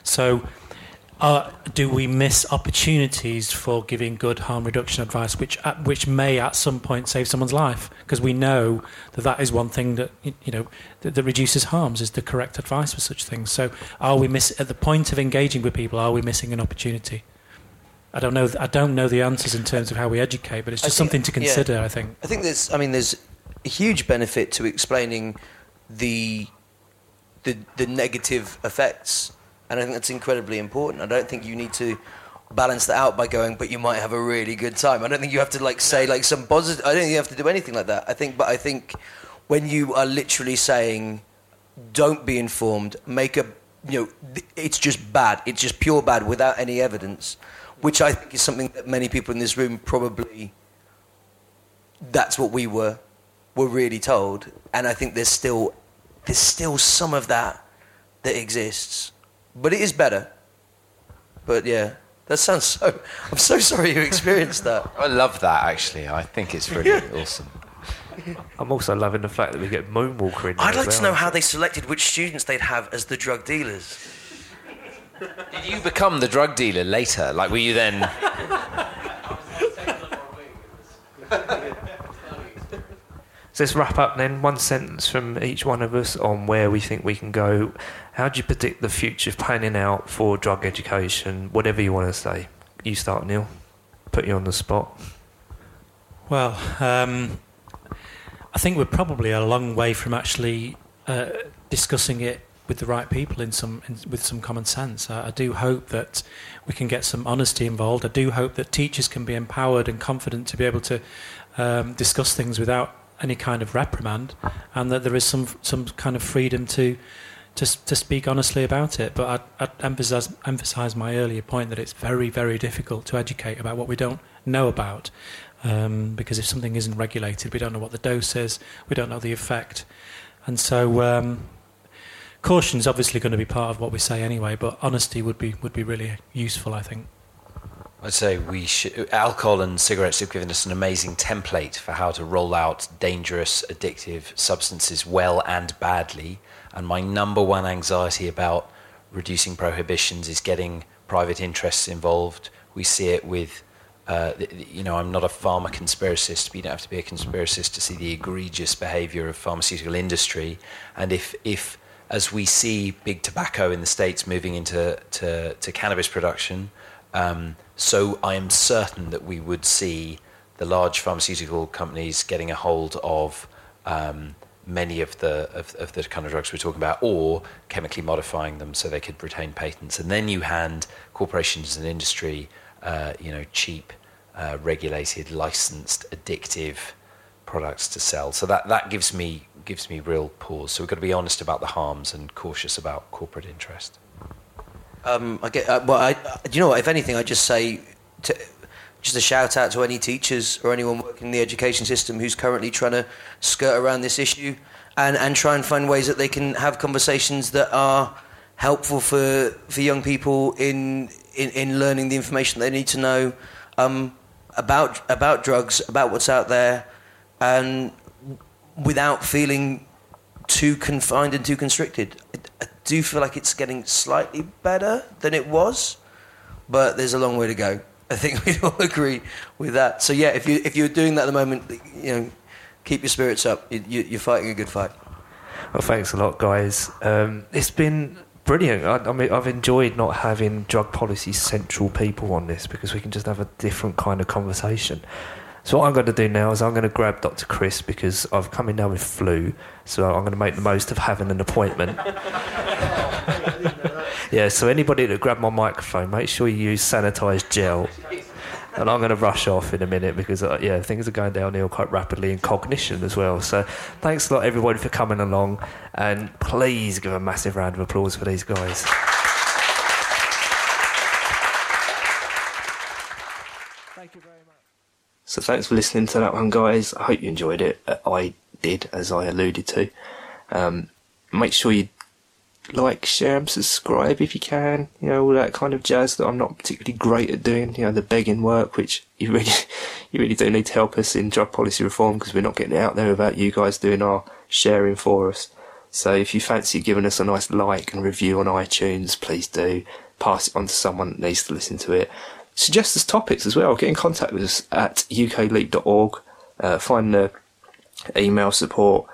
Speaker 5: So uh, do we miss opportunities for giving good harm reduction advice, which at, which may at some point save someone's life? Because we know that that is one thing that you know that, that, reduces harms is the correct advice for such things. So, are we miss at the point of engaging with people? Are we missing an opportunity? I don't know. I don't know the answers in terms of how we educate, but it's just think, something to consider.
Speaker 4: Yeah.
Speaker 5: I think.
Speaker 4: I think there's. I mean, there's a huge benefit to explaining the the the negative effects and I think that's incredibly important. I don't think you need to balance that out by going, but you might have a really good time. I don't think you have to like say like some positive. I don't think you have to do anything like that. I think, but I think when you are literally saying, "Don't be informed," make a you know, it's just bad. It's just pure bad without any evidence, which I think is something that many people in this room probably. That's what we were, were really told, and I think there's still, there's still some of that that exists but it is better. But yeah, that sounds so. [laughs] I'm so sorry you experienced that. [laughs]
Speaker 6: I love that actually. I think it's really awesome. [laughs]
Speaker 2: I'm also loving the fact that we get Moonwalker in.
Speaker 4: I'd like
Speaker 2: well.
Speaker 4: to know how they selected which students they'd have as the drug dealers.
Speaker 6: Did you become the drug dealer later? Like, were you then?
Speaker 2: So let's wrap up then. One sentence from each one of us on where we think we can go. How do you predict the future panning out for drug education? Whatever you want to say. You start, Neil. Put you on the spot.
Speaker 5: Well, um, I think we're probably a long way from actually uh, discussing it with the right people in some in, with some common sense. I, I, do hope that we can get some honesty involved. I do hope that teachers can be empowered and confident to be able to um, discuss things without any kind of reprimand, and that there is some some kind of freedom to to, to speak honestly about it. But I'd, I'd emphasize, emphasize my earlier point that it's very, very difficult to educate about what we don't know about. Um, because if something isn't regulated, we don't know what the dose is, we don't know the effect. And so um, caution is obviously going to be part of what we say anyway, but honesty would be, would be really useful, I think.
Speaker 6: I'd say we should, alcohol and cigarettes have given us an amazing template for how to roll out dangerous, addictive substances well and badly. And my number one anxiety about reducing prohibitions is getting private interests involved. We see it with, uh, you know, I'm not a pharma conspiracist, but you don't have to be a conspiracist to see the egregious behavior of pharmaceutical industry. And if, if as we see big tobacco in the States moving into to, to cannabis production, um, so I am certain that we would see the large pharmaceutical companies getting a hold of um, many of the of, of, the kind of drugs we're talking about, or chemically modifying them so they could retain patents. And then you hand corporations and industry, uh, you know, cheap, uh, regulated, licensed, addictive products to sell. So that that gives me gives me real pause. So we've got to be honest about the harms and cautious about corporate interest.
Speaker 4: Um, I get, uh, well, I, uh, you know what? If anything, I just say, to, just a shout out to any teachers or anyone working in the education system who's currently trying to skirt around this issue, and and try and find ways that they can have conversations that are helpful for for young people in in, in learning the information they need to know um, about about drugs, about what's out there, and without feeling too confined and too constricted. I, I do feel like it's getting slightly better than it was, but there's a long way to go. I think [laughs] we'd all agree with that. So yeah, if you if you're doing that at the moment, you know, keep your spirits up. You, you, you're fighting a good fight.
Speaker 11: Well, thanks a lot, guys. Um, it's been brilliant. I, I mean, I've enjoyed not having drug policy central people on this because we can just have a different kind of conversation. So what I'm going to do now is I'm going to grab Dr. Chris because I've come in now with flu, so I'm going to make the most of having an appointment. [laughs] yeah. So anybody that grab my microphone, make sure you use sanitised gel. And I'm going to rush off in a minute because, uh, yeah, things are going downhill quite rapidly in cognition as well. So, thanks a lot, everybody, for coming along. And please give a massive round of applause for these guys.
Speaker 2: So thanks for listening to that one, guys. I hope you enjoyed it. Uh, I did, as I alluded to. Um, make sure you like, share, and subscribe if you can. You know all that kind of jazz that I'm not particularly great at doing. You know the begging work, which you really, [laughs] you really do need to help us in drug policy reform because we're not getting it out there without you guys doing our sharing for us. So if you fancy giving us a nice like and review on iTunes, please do. Pass it on to someone that needs to listen to it. Suggest us topics as well. Get in contact with us at ukleap.org. Uh, find the email support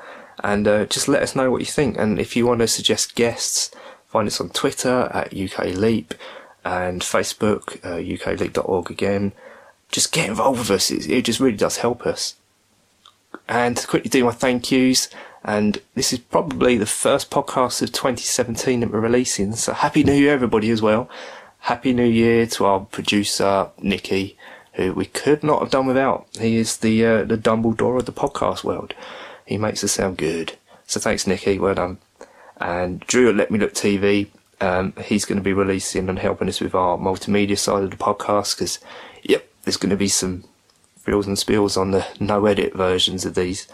Speaker 2: and uh, just let us know what you think. And if you want to suggest guests, find us on Twitter at ukleap and Facebook, uh, ukleap.org again. Just get involved with us. It, it just really does help us. And to quickly do my thank yous, and this is probably the first podcast of 2017 that we're releasing. So happy New Year, everybody, as well. Happy New Year to our producer Nikki, who we could not have done without. He is the uh, the Dumbledore of the podcast world. He makes us sound good. So thanks, Nikki. Well done. And Drew at Let Me Look TV. Um, he's going to be releasing and helping us with our multimedia side of the podcast because, yep, there's going to be some frills and spills on the no edit versions of these.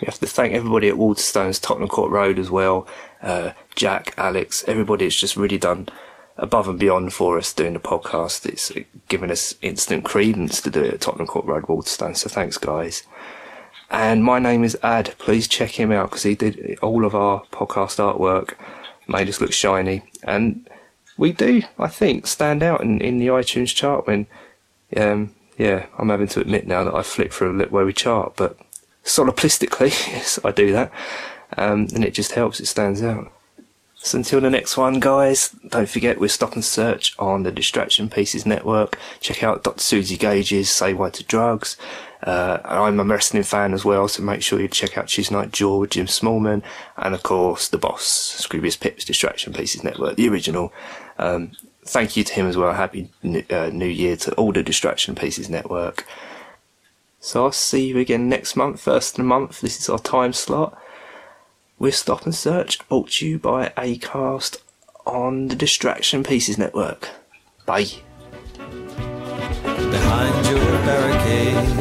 Speaker 2: We have to thank everybody at Waterstones, Tottenham Court Road as well. Uh, Jack, Alex, everybody has just really done above and beyond for us doing the podcast. It's given us instant credence to do it at Tottenham Court Road, Waterstones. So thanks, guys. And my name is Ad. Please check him out because he did all of our podcast artwork, made us look shiny. And we do, I think, stand out in, in the iTunes chart when, um, yeah, I'm having to admit now that I flip through where we chart, but soliplistically, [laughs] yes, I do that. Um, and it just helps, it stands out. So until the next one, guys, don't forget we're Stop and Search on the Distraction Pieces Network. Check out Dr. Suzi Gage's Say Why to Drugs. Uh, I'm a wrestling fan as well, so make sure you check out Tuesday Night Jaw with Jim Smallman. And of course, the boss, Scroobius Pip's Distraction Pieces Network, the original. Um, thank you to him as well. Happy uh, New Year to all the Distraction Pieces Network. So I'll see you again next month, first of the month. This is our time slot with Stop and Search, brought to you by Acast on the Distraction Pieces Network. Bye.
Speaker 3: behind your barricades.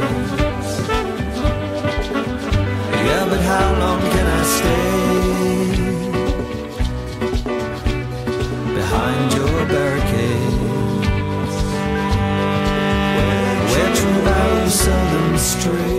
Speaker 3: Yeah, but how long can I stay behind your barricades? Where true values seldom stray.